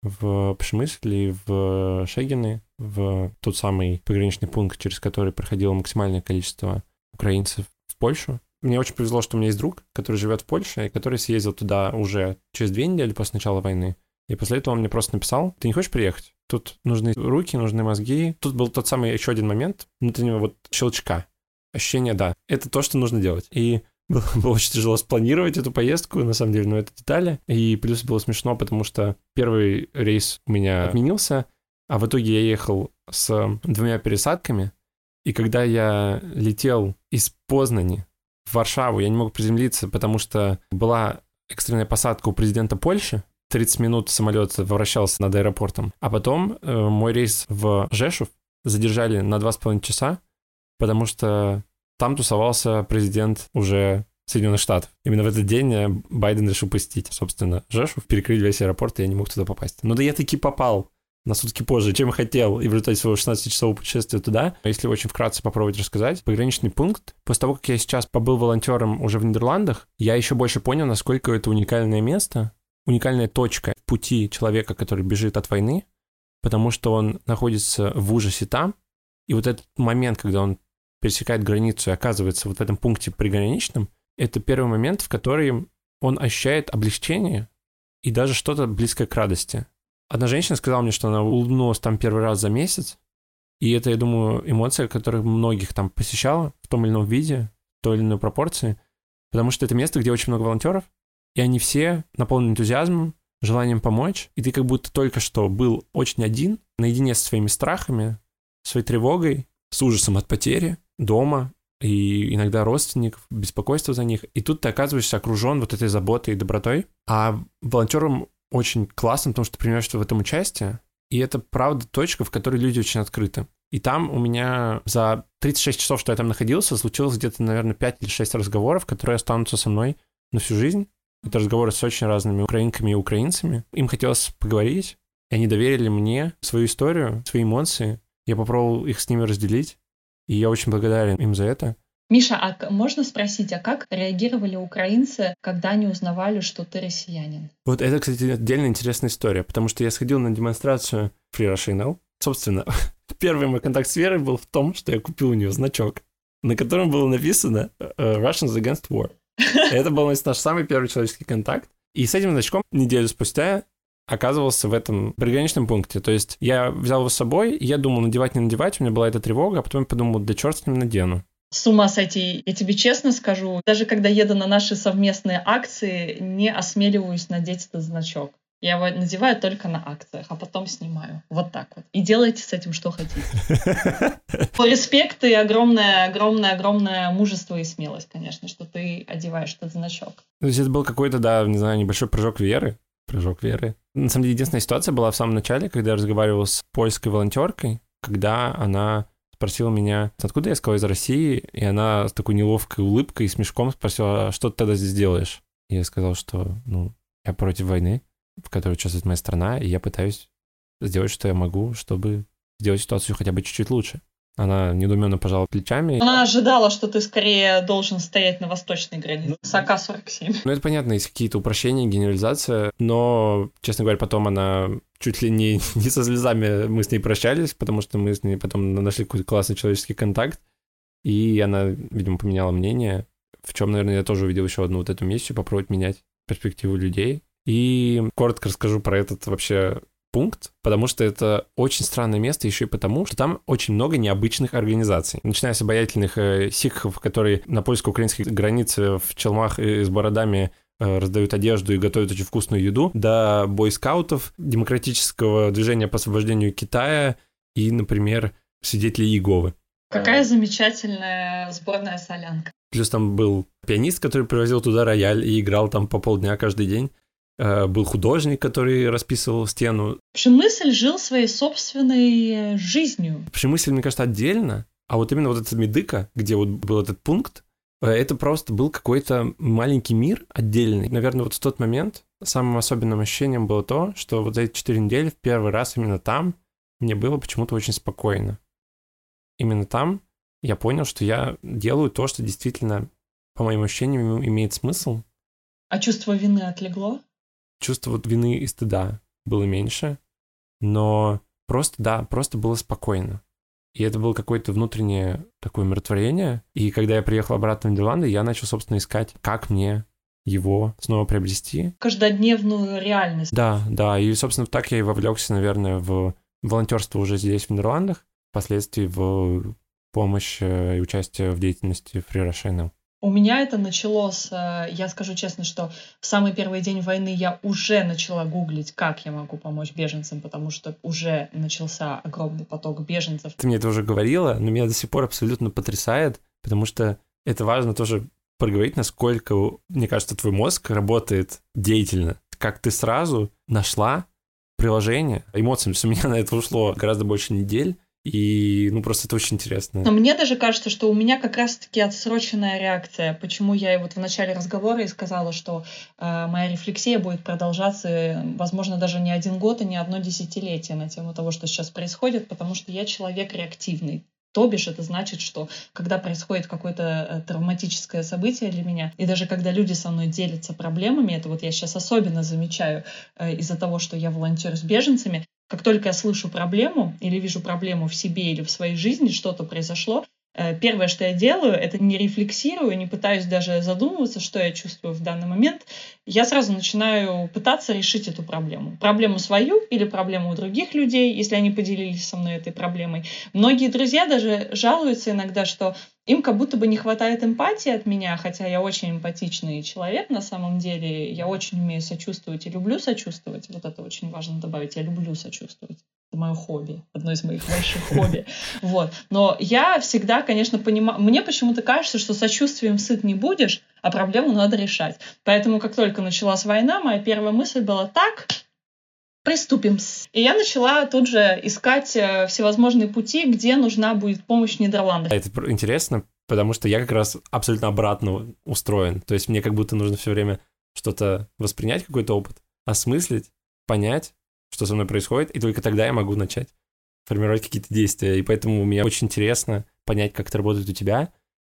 в Пшемысле, в Шегины, в тот самый пограничный пункт, через который проходило максимальное количество украинцев в Польшу. Мне очень повезло, что у меня есть друг, который живет в Польше, и который съездил туда уже через две недели после начала войны. И после этого он мне просто написал, ты не хочешь приехать? Тут нужны руки, нужны мозги. Тут был тот самый еще один момент внутреннего вот щелчка. Ощущение, да, это то, что нужно делать. И <laughs> было, было очень тяжело спланировать эту поездку, на самом деле, но это детали. И плюс было смешно, потому что первый рейс у меня отменился, а в итоге я ехал с двумя пересадками, и когда я летел из Познани в Варшаву, я не мог приземлиться, потому что была экстренная посадка у президента Польши, 30 минут самолет вращался над аэропортом. А потом э, мой рейс в Жешув задержали на 2,5 часа, потому что там тусовался президент уже Соединенных Штатов. Именно в этот день э, Байден решил посетить, собственно, Жешув, перекрыть весь аэропорт, и я не мог туда попасть. Но да я таки попал на сутки позже, чем хотел, и в результате своего 16-часового путешествия туда. Если очень вкратце попробовать рассказать, пограничный пункт, после того, как я сейчас побыл волонтером уже в Нидерландах, я еще больше понял, насколько это уникальное место, уникальная точка в пути человека, который бежит от войны, потому что он находится в ужасе там, И вот этот момент, когда он пересекает границу и оказывается вот в этом пункте приграничном, это первый момент, в который он ощущает облегчение и даже что-то близкое к радости. Одна женщина сказала мне, что она улыбнулась там первый раз за месяц, и это, я думаю, эмоция, которая многих там посещала в том или ином виде, в той или иной пропорции, потому что это место, где очень много волонтеров, и они все наполнены энтузиазмом, желанием помочь, и ты как будто только что был очень один, наедине со своими страхами, своей тревогой, с ужасом от потери дома, и иногда родственников, беспокойство за них. И тут ты оказываешься окружен вот этой заботой и добротой. А волонтерам очень классно, потому что ты принимаешь в этом участие. И это, правда, точка, в которой люди очень открыты. И там у меня за 36 часов, что я там находился, случилось где-то, наверное, 5 или 6 разговоров, которые останутся со мной на всю жизнь. Это разговоры с очень разными украинками и украинцами. Им хотелось поговорить, и они доверили мне свою историю, свои эмоции. Я попробовал их с ними разделить, и я очень благодарен им за это. Миша, а можно спросить, а как реагировали украинцы, когда они узнавали, что ты россиянин? Вот это, кстати, отдельная интересная история, потому что я сходил на демонстрацию Free Russia Now. Собственно, <laughs> первый мой контакт с Верой был в том, что я купил у нее значок, на котором было написано э, Russians Against War. Это был наш самый первый человеческий контакт. И с этим значком неделю спустя оказывался в этом приграничном пункте. То есть я взял его с собой, я думал, надевать, не надевать, у меня была эта тревога, а потом я подумал, да черт с ним надену. С ума сойти. Я тебе честно скажу, даже когда еду на наши совместные акции, не осмеливаюсь надеть этот значок. Я его надеваю только на акциях, а потом снимаю. Вот так вот. И делайте с этим что хотите. <laughs> Респект и огромное, огромное, огромное мужество и смелость, конечно, что ты одеваешь этот значок. То есть это был какой-то, да, не знаю, небольшой прыжок веры. Прыжок веры. На самом деле, единственная ситуация была в самом начале, когда я разговаривал с польской волонтеркой, когда она спросила меня, откуда я сказал из России, и она с такой неловкой улыбкой и смешком спросила, а что ты тогда здесь делаешь? И я сказал, что, ну, я против войны, в которой участвует моя страна, и я пытаюсь сделать, что я могу, чтобы сделать ситуацию хотя бы чуть-чуть лучше. Она недуменно пожала плечами. Она ожидала, что ты скорее должен стоять на восточной границе с АК-47. Ну, это понятно, есть какие-то упрощения, генерализация, но, честно говоря, потом она чуть ли не, <laughs> не со слезами мы с ней прощались, потому что мы с ней потом нашли какой-то классный человеческий контакт, и она, видимо, поменяла мнение, в чем, наверное, я тоже увидел еще одну вот эту миссию, попробовать менять перспективу людей. И коротко расскажу про этот вообще пункт, потому что это очень странное место еще и потому, что там очень много необычных организаций. Начиная с обаятельных э, сикхов, которые на польско-украинской границе в челмах и с бородами э, раздают одежду и готовят очень вкусную еду, до бойскаутов, демократического движения по освобождению Китая и, например, свидетелей Иеговы. Какая замечательная сборная солянка. Плюс там был пианист, который привозил туда рояль и играл там по полдня каждый день. Э, был художник, который расписывал стену. Пшемысль жил своей собственной жизнью. Пшемысль, мне кажется, отдельно, а вот именно вот эта медыка, где вот был этот пункт, э, это просто был какой-то маленький мир отдельный. Наверное, вот в тот момент самым особенным ощущением было то, что вот за эти четыре недели в первый раз именно там мне было почему-то очень спокойно. Именно там я понял, что я делаю то, что действительно, по моим ощущениям, имеет смысл. А чувство вины отлегло? Чувство вот вины и стыда было меньше, но просто, да, просто было спокойно. И это было какое-то внутреннее такое умиротворение. И когда я приехал обратно в Нидерланды, я начал, собственно, искать, как мне его снова приобрести. Каждодневную реальность. Да, да. И, собственно, так я и вовлекся, наверное, в волонтерство уже здесь, в Нидерландах, впоследствии в помощь и участие в деятельности Free Russia у меня это началось, э, я скажу честно, что в самый первый день войны я уже начала гуглить, как я могу помочь беженцам, потому что уже начался огромный поток беженцев. Ты мне это уже говорила, но меня до сих пор абсолютно потрясает, потому что это важно тоже проговорить, насколько, мне кажется, твой мозг работает деятельно. Как ты сразу нашла приложение эмоциями. У меня на это ушло гораздо больше недель, и, ну, просто это очень интересно. Но мне даже кажется, что у меня как раз-таки отсроченная реакция. Почему я и вот в начале разговора и сказала, что э, моя рефлексия будет продолжаться, возможно, даже не один год и не одно десятилетие на тему того, что сейчас происходит, потому что я человек реактивный. То бишь, это значит, что когда происходит какое-то э, травматическое событие для меня, и даже когда люди со мной делятся проблемами, это вот я сейчас особенно замечаю э, из-за того, что я волонтер с беженцами, Как только я слышу проблему или вижу проблему в себе или в своей жизни, что-то произошло, Э, первое, что я делаю, это не рефлексирую, не пытаюсь даже задумываться, что я чувствую в данный момент. Я сразу начинаю пытаться решить эту проблему. Проблему свою или проблему у других людей, если они поделились со мной этой проблемой. Многие друзья даже жалуются иногда, что им как будто бы не хватает эмпатии от меня, хотя я очень эмпатичный человек на самом деле. Я очень умею сочувствовать и люблю сочувствовать. Вот это очень важно добавить. Я люблю сочувствовать. Это мое хобби, одно из моих больших <laughs> хобби. Вот. Но я всегда, конечно, понимаю... Мне почему-то кажется, что сочувствием сыт не будешь, а проблему надо решать. Поэтому, как только началась война, моя первая мысль была так, приступим. И я начала тут же искать э, всевозможные пути, где нужна будет помощь Нидерландов. Это интересно, потому что я как раз абсолютно обратно устроен. То есть мне как будто нужно все время что-то воспринять, какой-то опыт, осмыслить, понять, что со мной происходит, и только тогда я могу начать формировать какие-то действия. И поэтому мне очень интересно понять, как это работает у тебя,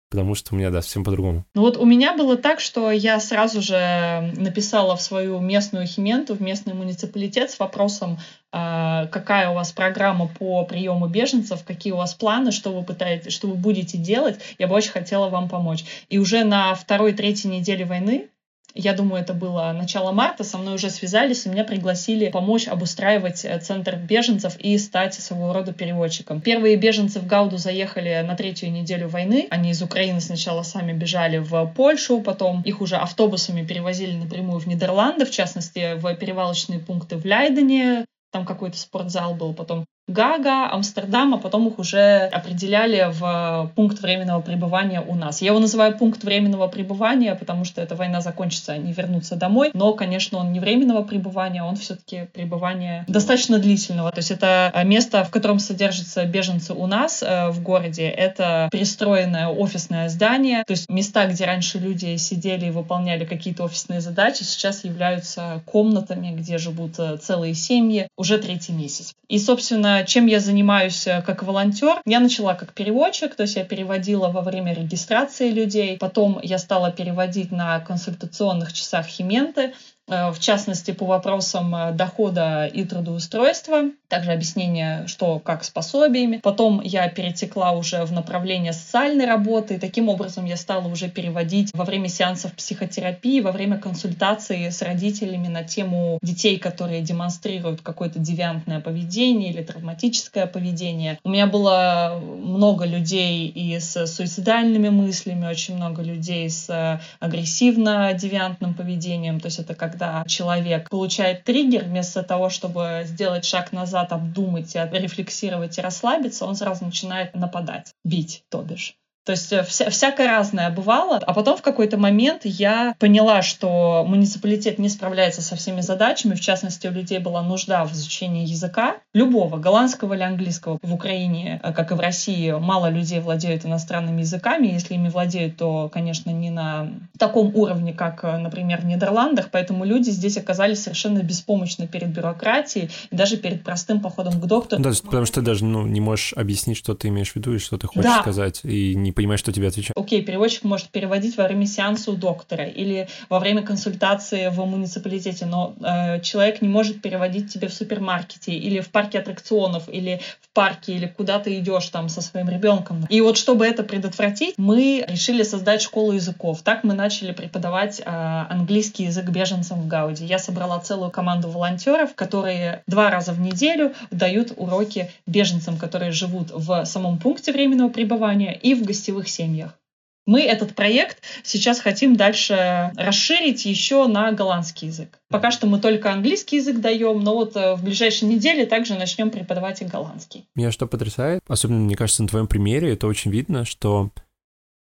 потому что у меня, да, совсем по-другому. Ну вот у меня было так, что я сразу же написала в свою местную хименту, в местный муниципалитет с вопросом, э, какая у вас программа по приему беженцев, какие у вас планы, что вы пытаетесь, что вы будете делать. Я бы очень хотела вам помочь. И уже на второй-третьей неделе войны я думаю, это было начало марта, со мной уже связались и меня пригласили помочь обустраивать э, центр беженцев и стать своего рода переводчиком. Первые беженцы в Гауду заехали на третью неделю войны. Они из Украины сначала сами бежали в Польшу, потом их уже автобусами перевозили напрямую в Нидерланды, в частности, в перевалочные пункты в Лейдене, там какой-то спортзал был, потом Гага, Амстердам, а потом их уже определяли в пункт временного пребывания у нас. Я его называю пункт временного пребывания, потому что эта война закончится, они вернутся домой. Но, конечно, он не временного пребывания, он все-таки пребывание достаточно длительного. То есть это место, в котором содержатся беженцы у нас э, в городе. Это перестроенное офисное здание. То есть места, где раньше люди сидели и выполняли какие-то офисные задачи, сейчас являются комнатами, где живут э, целые семьи уже третий месяц. И, собственно, чем я занимаюсь э, как волонтер. Я начала как переводчик, то есть я переводила во время регистрации людей. Потом я стала переводить на консультационных часах Хименты. Э, в частности, по вопросам э, дохода и трудоустройства, также объяснение, что как с пособиями. Потом я перетекла уже в направление социальной работы, и таким образом я стала уже переводить во время сеансов психотерапии, во время консультации с родителями на тему детей, которые демонстрируют какое-то девиантное поведение или травматическое поведение. У меня было много людей и с суицидальными мыслями, очень много людей с агрессивно-девиантным поведением, то есть это как когда человек получает триггер, вместо того, чтобы сделать шаг назад, обдумать, рефлексировать и расслабиться, он сразу начинает нападать, бить, то бишь. То есть э, вся, всякое разное бывало. А потом в какой-то момент я поняла, что муниципалитет не справляется со всеми задачами. В частности, у людей была нужда в изучении языка. Любого, голландского или английского. В Украине, э, как и в России, мало людей владеют иностранными языками. Если ими владеют, то, конечно, не на таком уровне, как, э, например, в Нидерландах. Поэтому люди здесь оказались совершенно беспомощны перед бюрократией и даже перед простым походом к доктору. Да, потому что ты даже ну, не можешь объяснить, что ты имеешь в виду и что ты хочешь да. сказать. И не понимаешь, что тебе отвечать. Окей, переводчик может переводить во время сеанса у доктора или во время консультации в муниципалитете, но э, человек не может переводить тебе в супермаркете или в парке аттракционов или в парке или куда ты идешь там со своим ребенком. И вот чтобы это предотвратить, мы решили создать школу языков. Так мы начали преподавать э, английский язык беженцам в Гауди. Я собрала целую команду волонтеров, которые два раза в неделю дают уроки беженцам, которые живут в самом пункте временного пребывания и в гостевых гостевых семьях. Мы этот проект сейчас хотим дальше расширить еще на голландский язык. Пока что мы только английский язык даем, но вот э, в ближайшие недели также начнем преподавать и голландский. Меня что потрясает, особенно, мне кажется, на твоем примере, это очень видно, что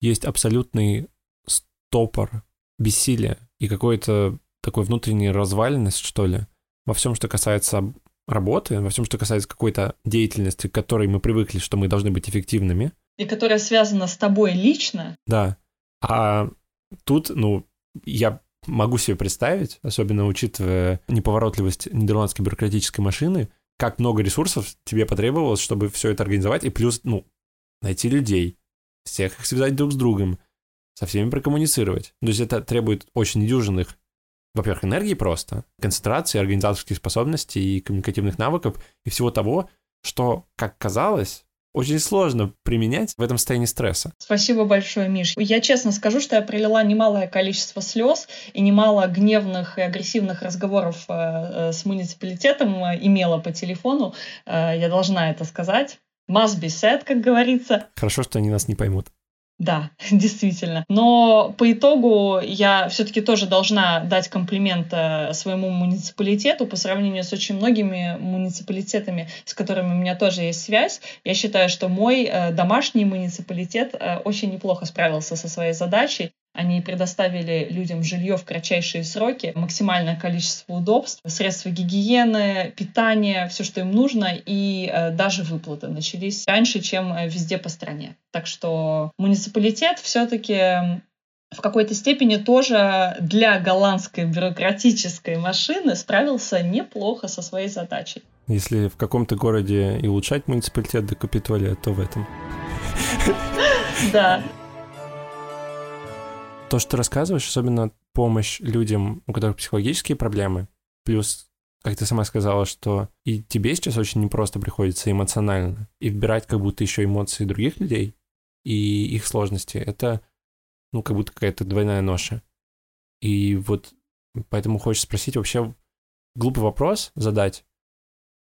есть абсолютный стопор, бессилия и какой-то такой внутренней разваленность, что ли, во всем, что касается работы, во всем, что касается какой-то деятельности, к которой мы привыкли, что мы должны быть эффективными — и которая связана с тобой лично. Да. А тут, ну, я могу себе представить, особенно учитывая неповоротливость нидерландской бюрократической машины, как много ресурсов тебе потребовалось, чтобы все это организовать, и плюс, ну, найти людей, всех их связать друг с другом, со всеми прокоммуницировать. То есть это требует очень недюжинных во-первых, энергии просто, концентрации, организаторских способностей и коммуникативных навыков и всего того, что, как казалось, очень сложно применять в этом состоянии стресса. Спасибо большое, Миш. Я честно скажу, что я пролила немалое количество слез и немало гневных и агрессивных разговоров э, э, с муниципалитетом э, имела по телефону. Я должна это сказать. Must be said, как говорится. Хорошо, что они нас не поймут. Да, <laughs> действительно. Но по итогу я все-таки тоже должна дать комплимент э, своему муниципалитету по сравнению с очень многими муниципалитетами, с которыми у меня тоже есть связь. Я считаю, что мой э, домашний муниципалитет э, очень неплохо справился со своей задачей. Они предоставили людям жилье в кратчайшие сроки, максимальное количество удобств, средства гигиены, питание, все, что им нужно, и э, даже выплаты начались раньше, чем э, везде по стране. Так что муниципалитет все-таки в какой-то степени тоже для голландской бюрократической машины справился неплохо со своей задачей. Если в каком-то городе и улучшать муниципалитет до Капитолия, то в этом. Да. То, что ты рассказываешь, особенно помощь людям, у которых психологические проблемы, плюс, как ты сама сказала, что и тебе сейчас очень непросто приходится эмоционально, и вбирать как будто еще эмоции других людей и их сложности, это, ну, как будто какая-то двойная ноша. И вот поэтому хочешь спросить вообще глупый вопрос задать,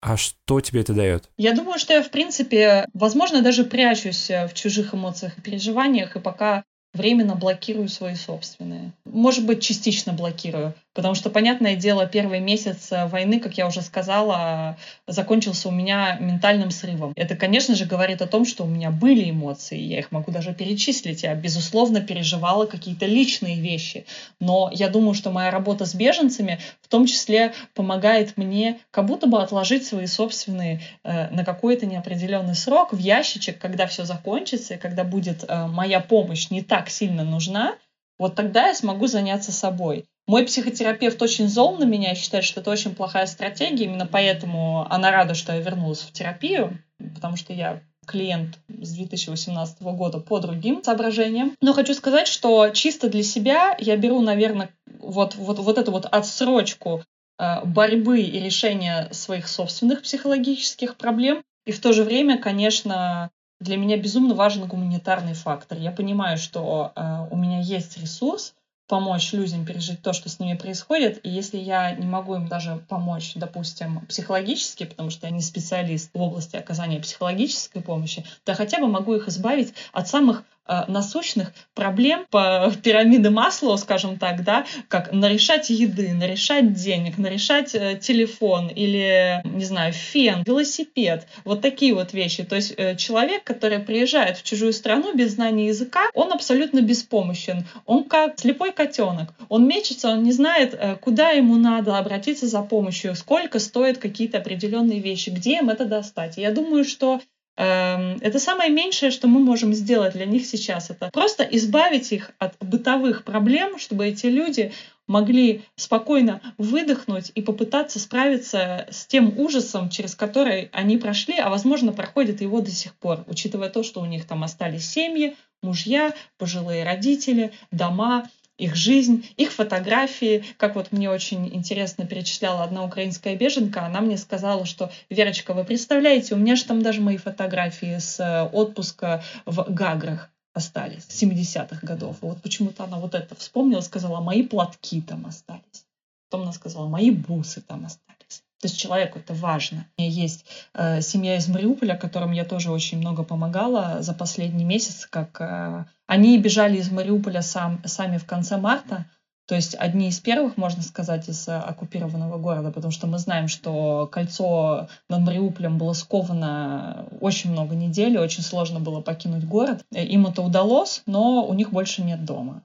а что тебе это дает? Я думаю, что я, в принципе, возможно, даже прячусь в чужих эмоциях и переживаниях, и пока временно блокирую свои собственные. Может быть, частично блокирую. Потому что, понятное дело, первый месяц э, войны, как я уже сказала, закончился у меня ментальным срывом. Это, конечно же, говорит о том, что у меня были эмоции, я их могу даже перечислить. Я, безусловно, переживала какие-то личные вещи. Но я думаю, что моя работа с беженцами в том числе помогает мне как будто бы отложить свои собственные э, на какой-то неопределенный срок в ящичек, когда все закончится, и когда будет э, моя помощь не так сильно нужна, вот тогда я смогу заняться собой. Мой психотерапевт очень зол на меня, считает, что это очень плохая стратегия, именно поэтому она рада, что я вернулась в терапию, потому что я клиент с 2018 года по другим соображениям. Но хочу сказать, что чисто для себя я беру, наверное, вот, вот, вот эту вот отсрочку э, борьбы и решения своих собственных психологических проблем. И в то же время, конечно, для меня безумно важен гуманитарный фактор. Я понимаю, что э, у меня есть ресурс, помочь людям пережить то, что с ними происходит. И если я не могу им даже помочь, допустим, психологически, потому что я не специалист в области оказания психологической помощи, то хотя бы могу их избавить от самых насущных проблем по <laughs> пирамиде Маслоу, скажем так, да, как нарешать еды, нарешать денег, нарешать э, телефон или, не знаю, фен, велосипед, вот такие вот вещи. То есть э, человек, который приезжает в чужую страну без знания языка, он абсолютно беспомощен. Он как слепой котенок. Он мечется, он не знает, э, куда ему надо обратиться за помощью, сколько стоят какие-то определенные вещи, где им это достать. я думаю, что это самое меньшее, что мы можем сделать для них сейчас. Это просто избавить их от бытовых проблем, чтобы эти люди могли спокойно выдохнуть и попытаться справиться с тем ужасом, через который они прошли, а возможно проходят его до сих пор, учитывая то, что у них там остались семьи, мужья, пожилые родители, дома, их жизнь, их фотографии. Как вот мне очень интересно перечисляла одна украинская беженка, она мне сказала, что «Верочка, вы представляете, у меня же там даже мои фотографии с э, отпуска в Гаграх остались, 70-х годов. И вот почему-то она вот это вспомнила, сказала, мои платки там остались. Потом она сказала, мои бусы там остались. То есть человеку это важно. У меня есть э, семья из Мариуполя, которым я тоже очень много помогала за последний месяц, как э, они бежали из Мариуполя сам, сами в конце марта, то есть одни из первых, можно сказать, из э, оккупированного города, потому что мы знаем, что кольцо над Мариуполем было сковано очень много недель, очень сложно было покинуть город. Им это удалось, но у них больше нет дома.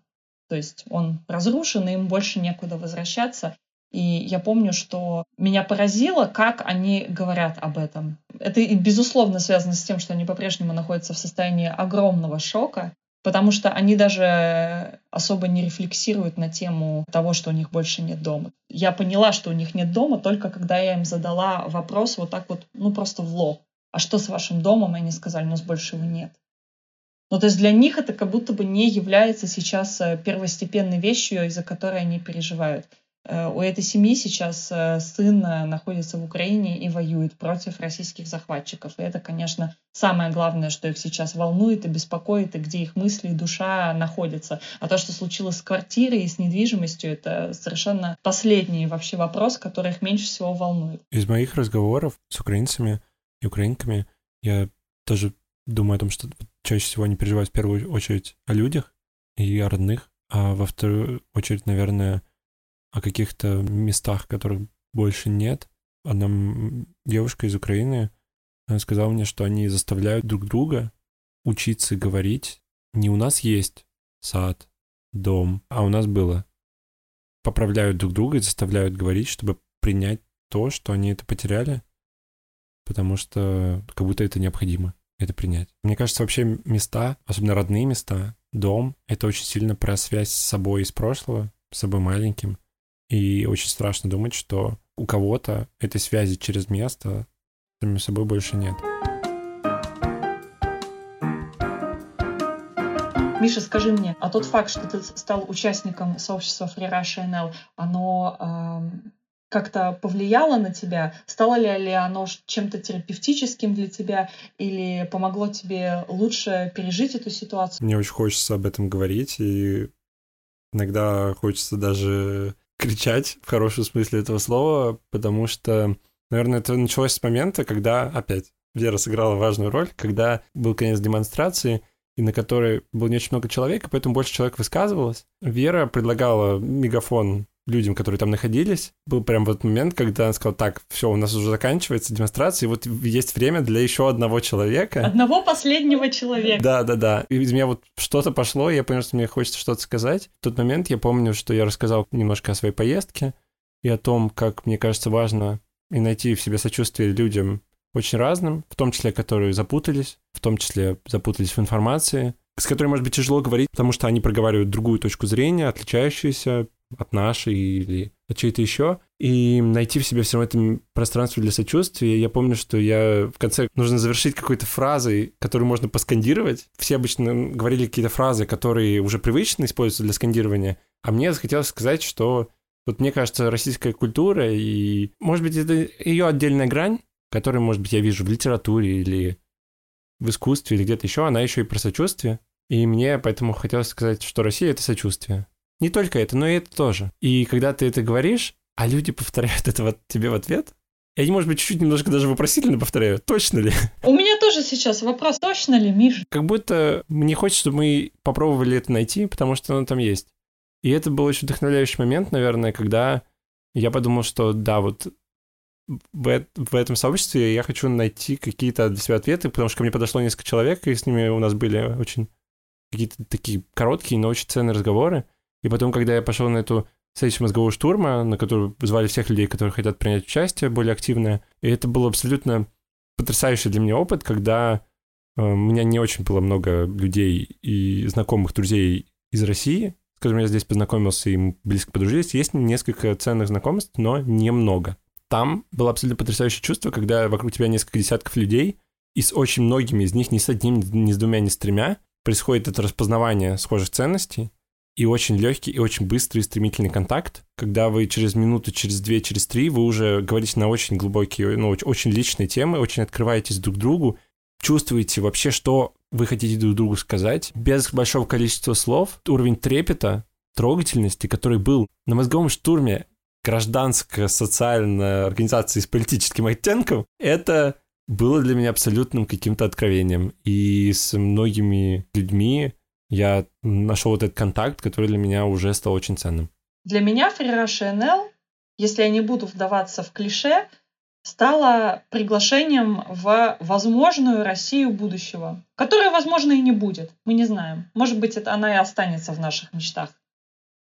То есть он разрушен, и им больше некуда возвращаться. И я помню, что меня поразило, как они говорят об этом. Это, безусловно, связано с тем, что они по-прежнему находятся в состоянии огромного шока, потому что они даже особо не рефлексируют на тему того, что у них больше нет дома. Я поняла, что у них нет дома только когда я им задала вопрос вот так вот, ну просто в лоб. А что с вашим домом? И они сказали, у нас больше его нет. Ну, то есть для них это как будто бы не является сейчас э, первостепенной вещью, из-за которой они переживают. Э, у этой семьи сейчас э, сын э, находится в Украине и воюет против российских захватчиков. И это, конечно, самое главное, что их сейчас волнует и беспокоит, и где их мысли и душа находятся. А то, что случилось с квартирой и с недвижимостью, это совершенно последний вообще вопрос, который их меньше всего волнует. Из моих разговоров с украинцами и украинками я тоже думаю о том, что чаще всего они переживают в первую очередь о людях и о родных, а во вторую очередь, наверное, о каких-то местах, которых больше нет. Одна девушка из Украины сказала мне, что они заставляют друг друга учиться говорить. Не у нас есть сад, дом, а у нас было. Поправляют друг друга и заставляют говорить, чтобы принять то, что они это потеряли, потому что как будто это необходимо, это принять. Мне кажется, вообще места, особенно родные места, дом, это очень сильно про связь с собой из прошлого, с собой маленьким, и очень страшно думать, что у кого-то этой связи через место самим собой больше нет. Миша, скажи мне, а тот факт, что ты стал участником сообщества Free Russia NL, оно э, как-то повлияло на тебя? Стало ли, ли оно чем-то терапевтическим для тебя или помогло тебе лучше пережить эту ситуацию? Мне очень хочется об этом говорить, и иногда хочется даже кричать в хорошем смысле этого слова, потому что, наверное, это началось с момента, когда, опять, Вера сыграла важную роль, когда был конец демонстрации, и на которой было не очень много человек, и поэтому больше человек высказывалось. Вера предлагала мегафон людям, которые там находились, был прям вот момент, когда он сказал, так, все, у нас уже заканчивается демонстрация, и вот есть время для еще одного человека. Одного последнего человека. Да, да, да. И из меня вот что-то пошло, и я понял, что мне хочется что-то сказать. В тот момент я помню, что я рассказал немножко о своей поездке и о том, как мне кажется важно и найти в себе сочувствие людям очень разным, в том числе, которые запутались, в том числе запутались в информации, с которой, может быть, тяжело говорить, потому что они проговаривают другую точку зрения, отличающуюся от нашей или от чьей-то еще, и найти в себе все равно это пространство для сочувствия. Я помню, что я в конце нужно завершить какой-то фразой, которую можно поскандировать. Все обычно говорили какие-то фразы, которые уже привычно используются для скандирования, а мне захотелось сказать, что вот мне кажется, российская культура, и, может быть, это ее отдельная грань, которую, может быть, я вижу в литературе или в искусстве, или где-то еще, она еще и про сочувствие. И мне поэтому хотелось сказать, что Россия — это сочувствие. Не только это, но и это тоже. И когда ты это говоришь, а люди повторяют это вот тебе в ответ, и они, может быть, чуть-чуть немножко даже вопросительно повторяют, точно ли? <laughs> У меня тоже сейчас вопрос, точно ли, Миш? Как будто мне хочется, чтобы мы попробовали это найти, потому что оно там есть. И это был очень вдохновляющий момент, наверное, когда я подумал, что да, вот в, в этом сообществе я хочу найти какие-то для себя ответы, потому что ко мне подошло несколько человек, и с ними у нас были очень какие-то такие короткие, но очень ценные разговоры. И потом, когда я пошел на эту сессию мозгового штурма, на которую звали всех людей, которые хотят принять участие более активно, и это был абсолютно потрясающий для меня опыт, когда э, у меня не очень было много людей и знакомых друзей из России, с которыми я здесь познакомился и мы близко подружились. Есть несколько ценных знакомств, но немного. Там было абсолютно потрясающее чувство, когда вокруг тебя несколько десятков людей, и с очень многими из них, ни с одним, ни с двумя, ни с тремя, происходит это распознавание схожих ценностей, и очень легкий, и очень быстрый и стремительный контакт, когда вы через минуту, через две, через три, вы уже говорите на очень глубокие, ну, очень личные темы, очень открываетесь друг другу, чувствуете вообще, что вы хотите друг другу сказать, без большого количества слов, уровень трепета, трогательности, который был на мозговом штурме гражданско-социальной организации с политическим оттенком, это было для меня абсолютным каким-то откровением. И с многими людьми я нашел вот этот контакт, который для меня уже стал очень ценным. Для меня Фрираша НЛ, если я не буду вдаваться в клише, стала приглашением в возможную Россию будущего, которая, возможно, и не будет. Мы не знаем. Может быть, это она и останется в наших мечтах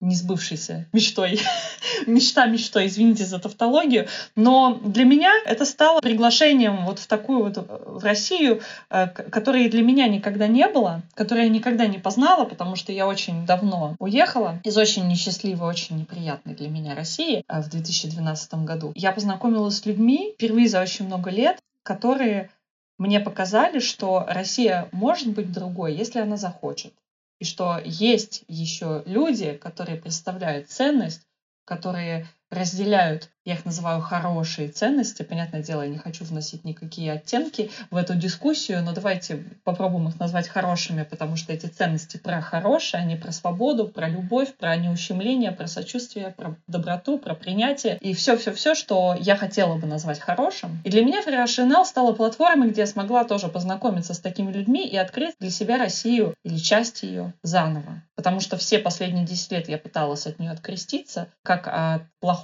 несбывшейся мечтой. <laughs> Мечта мечтой, извините за тавтологию. Но для меня это стало приглашением вот в такую вот э, в Россию, э, которой для меня никогда не было, которую я никогда не познала, потому что я очень давно уехала из очень несчастливой, очень неприятной для меня России э, в 2012 году. Я познакомилась с людьми впервые за очень много лет, которые мне показали, что Россия может быть другой, если она захочет и что есть еще люди, которые представляют ценность которые разделяют, я их называю хорошие ценности. Понятное дело, я не хочу вносить никакие оттенки в эту дискуссию, но давайте попробуем их назвать хорошими, потому что эти ценности про хорошее, они про свободу, про любовь, про неущемление, про сочувствие, про доброту, про принятие и все-все-все, что я хотела бы назвать хорошим. И для меня Феррашинел стала платформой, где я смогла тоже познакомиться с такими людьми и открыть для себя Россию или часть ее заново. Потому что все последние 10 лет я пыталась от нее откреститься, как от плохого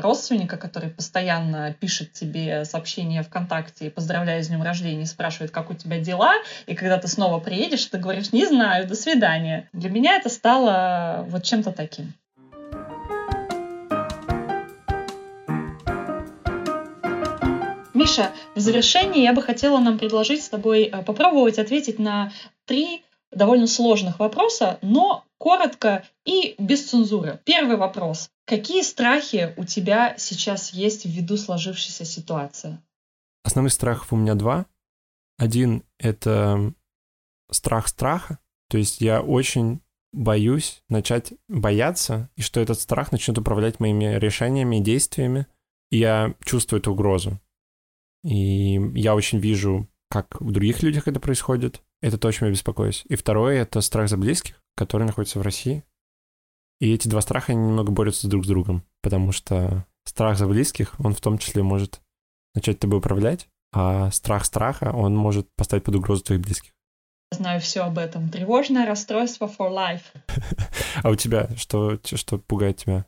родственника, который постоянно пишет тебе сообщение ВКонтакте и поздравляет с днем рождения спрашивает, как у тебя дела, и когда ты снова приедешь, ты говоришь, не знаю, до свидания. Для меня это стало вот чем-то таким. Миша, в завершении я бы хотела нам предложить с тобой э, попробовать ответить на три довольно сложных вопроса, но коротко и без цензуры. Первый вопрос. Какие страхи у тебя сейчас есть ввиду сложившейся ситуации? Основных страхов у меня два. Один — это страх страха. То есть я очень боюсь начать бояться, и что этот страх начнет управлять моими решениями и действиями. И я чувствую эту угрозу. И я очень вижу, как в других людях это происходит. Это то, о чем я беспокоюсь. И второе — это страх за близких, которые находятся в России. И эти два страха они немного борются друг с другом, потому что страх за близких, он в том числе может начать тобой управлять, а страх страха, он может поставить под угрозу твоих близких. Я знаю все об этом. Тревожное расстройство for life. <laughs> А у тебя что, что пугает тебя?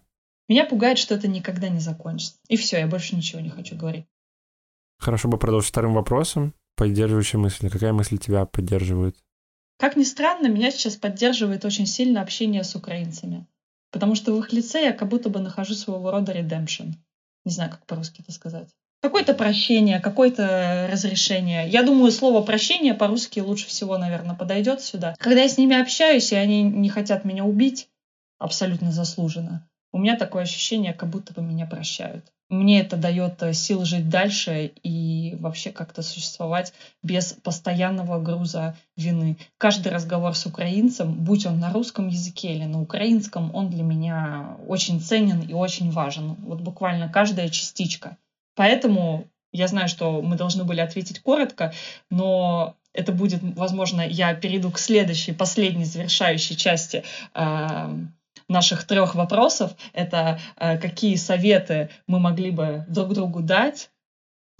Меня пугает, что это никогда не закончится. И все, я больше ничего не хочу говорить. Хорошо бы продолжить вторым вопросом. Поддерживающая мысль. Какая мысль тебя поддерживает? Как ни странно, меня сейчас поддерживает очень сильно общение с украинцами. Потому что в их лице я как будто бы нахожу своего рода redemption. Не знаю, как по-русски это сказать. Какое-то прощение, какое-то разрешение. Я думаю, слово прощение по-русски лучше всего, наверное, подойдет сюда. Когда я с ними общаюсь, и они не хотят меня убить, абсолютно заслуженно, у меня такое ощущение, как будто бы меня прощают мне это дает э, сил жить дальше и вообще как-то существовать без постоянного груза вины. Каждый разговор с украинцем, будь он на русском языке или на украинском, он для меня очень ценен и очень важен. Вот буквально каждая частичка. Поэтому я знаю, что мы должны были ответить коротко, но это будет, возможно, я перейду к следующей, последней завершающей части э, наших трех вопросов. Это э, какие советы мы могли бы друг другу дать,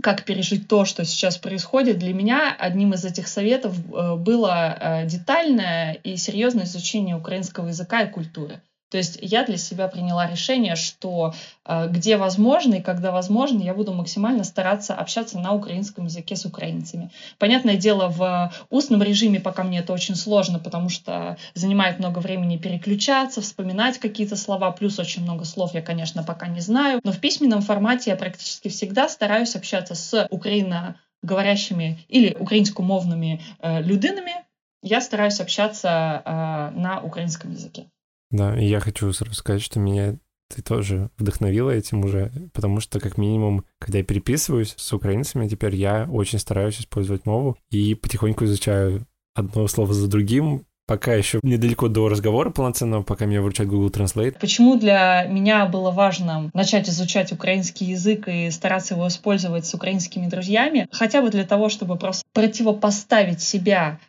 как пережить то, что сейчас происходит. Для меня одним из этих советов э, было э, детальное и серьезное изучение украинского языка и культуры. То есть я для себя приняла решение, что э, где возможно и когда возможно, я буду максимально стараться общаться на украинском языке с украинцами. Понятное дело, в устном режиме пока мне это очень сложно, потому что занимает много времени переключаться, вспоминать какие-то слова, плюс очень много слов я, конечно, пока не знаю. Но в письменном формате я практически всегда стараюсь общаться с украиноговорящими или украинскомовными э, людинами. Я стараюсь общаться э, на украинском языке. Да, и я хочу сразу сказать, что меня ты тоже вдохновила этим уже, потому что, как минимум, когда я переписываюсь с украинцами, теперь я очень стараюсь использовать мову и потихоньку изучаю одно слово за другим, пока еще недалеко до разговора полноценного, пока меня выручает Google Translate. Почему для меня было важно начать изучать украинский язык и стараться его использовать с украинскими друзьями? Хотя бы для того, чтобы просто противопоставить себя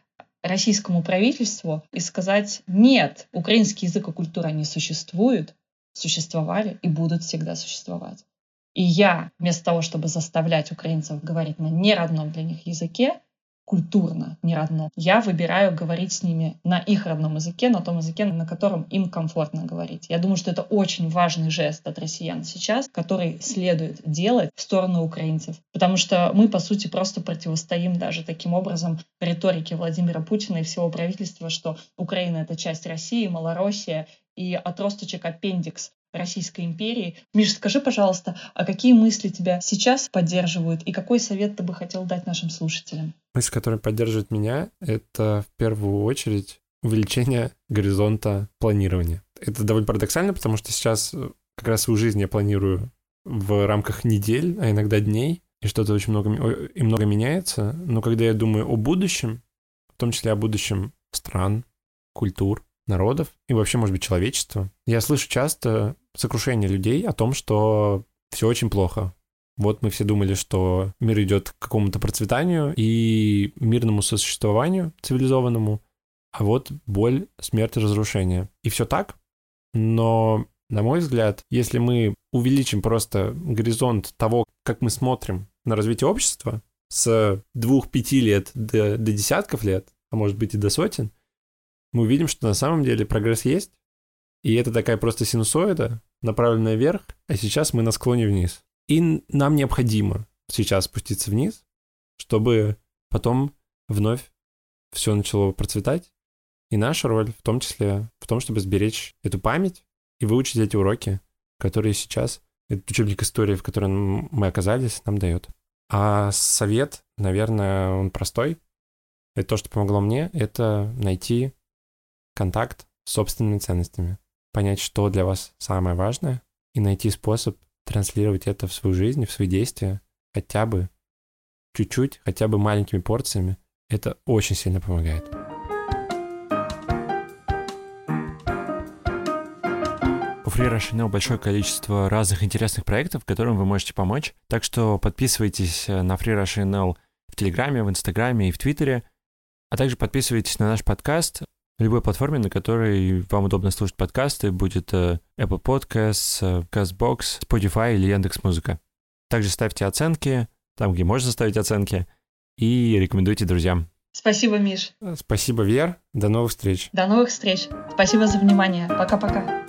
российскому правительству и сказать, нет, украинский язык и культура не существуют, существовали и будут всегда существовать. И я, вместо того, чтобы заставлять украинцев говорить на неродном для них языке, культурно не родно. Я выбираю говорить с ними на их родном языке, на том языке, на котором им комфортно говорить. Я думаю, что это очень важный жест от россиян сейчас, который следует делать в сторону украинцев. Потому что мы, по сути, просто противостоим даже таким образом риторике Владимира Путина и всего правительства, что Украина — это часть России, Малороссия, и отросточек аппендикс Российской империи. Миш, скажи, пожалуйста, а какие мысли тебя сейчас поддерживают и какой совет ты бы хотел дать нашим слушателям? Мысль, которая поддерживает меня, это в первую очередь увеличение горизонта планирования. Это довольно парадоксально, потому что сейчас э, как раз свою жизнь я планирую в рамках недель, а иногда дней, и что-то очень много, и много меняется. Но когда я думаю о будущем, в том числе о будущем стран, культур, народов и вообще, может быть, человечества. Я слышу часто сокрушение людей о том, что все очень плохо. Вот мы все думали, что мир идет к какому-то процветанию и мирному сосуществованию цивилизованному, а вот боль, смерть и разрушение. И все так, но, на мой взгляд, если мы увеличим просто горизонт того, как мы смотрим на развитие общества с двух-пяти лет до, до десятков лет, а может быть и до сотен, мы увидим, что на самом деле прогресс есть, и это такая просто синусоида, направленная вверх, а сейчас мы на склоне вниз. И нам необходимо сейчас спуститься вниз, чтобы потом вновь все начало процветать. И наша роль в том числе в том, чтобы сберечь эту память и выучить эти уроки, которые сейчас этот учебник истории, в котором мы оказались, нам дает. А совет, наверное, он простой. Это то, что помогло мне, это найти контакт с собственными ценностями, понять, что для вас самое важное, и найти способ транслировать это в свою жизнь, в свои действия, хотя бы чуть-чуть, хотя бы маленькими порциями, это очень сильно помогает. У Free Russian большое количество разных интересных проектов, которым вы можете помочь. Так что подписывайтесь на Free Russian в Телеграме, в Инстаграме и в Твиттере. А также подписывайтесь на наш подкаст любой платформе, на которой вам удобно слушать подкасты, будет Apple Podcasts, CastBox, Spotify или Яндекс.Музыка. Также ставьте оценки, там, где можно ставить оценки, и рекомендуйте друзьям. Спасибо, Миш. Спасибо, Вер. До новых встреч. До новых встреч. Спасибо за внимание. Пока-пока.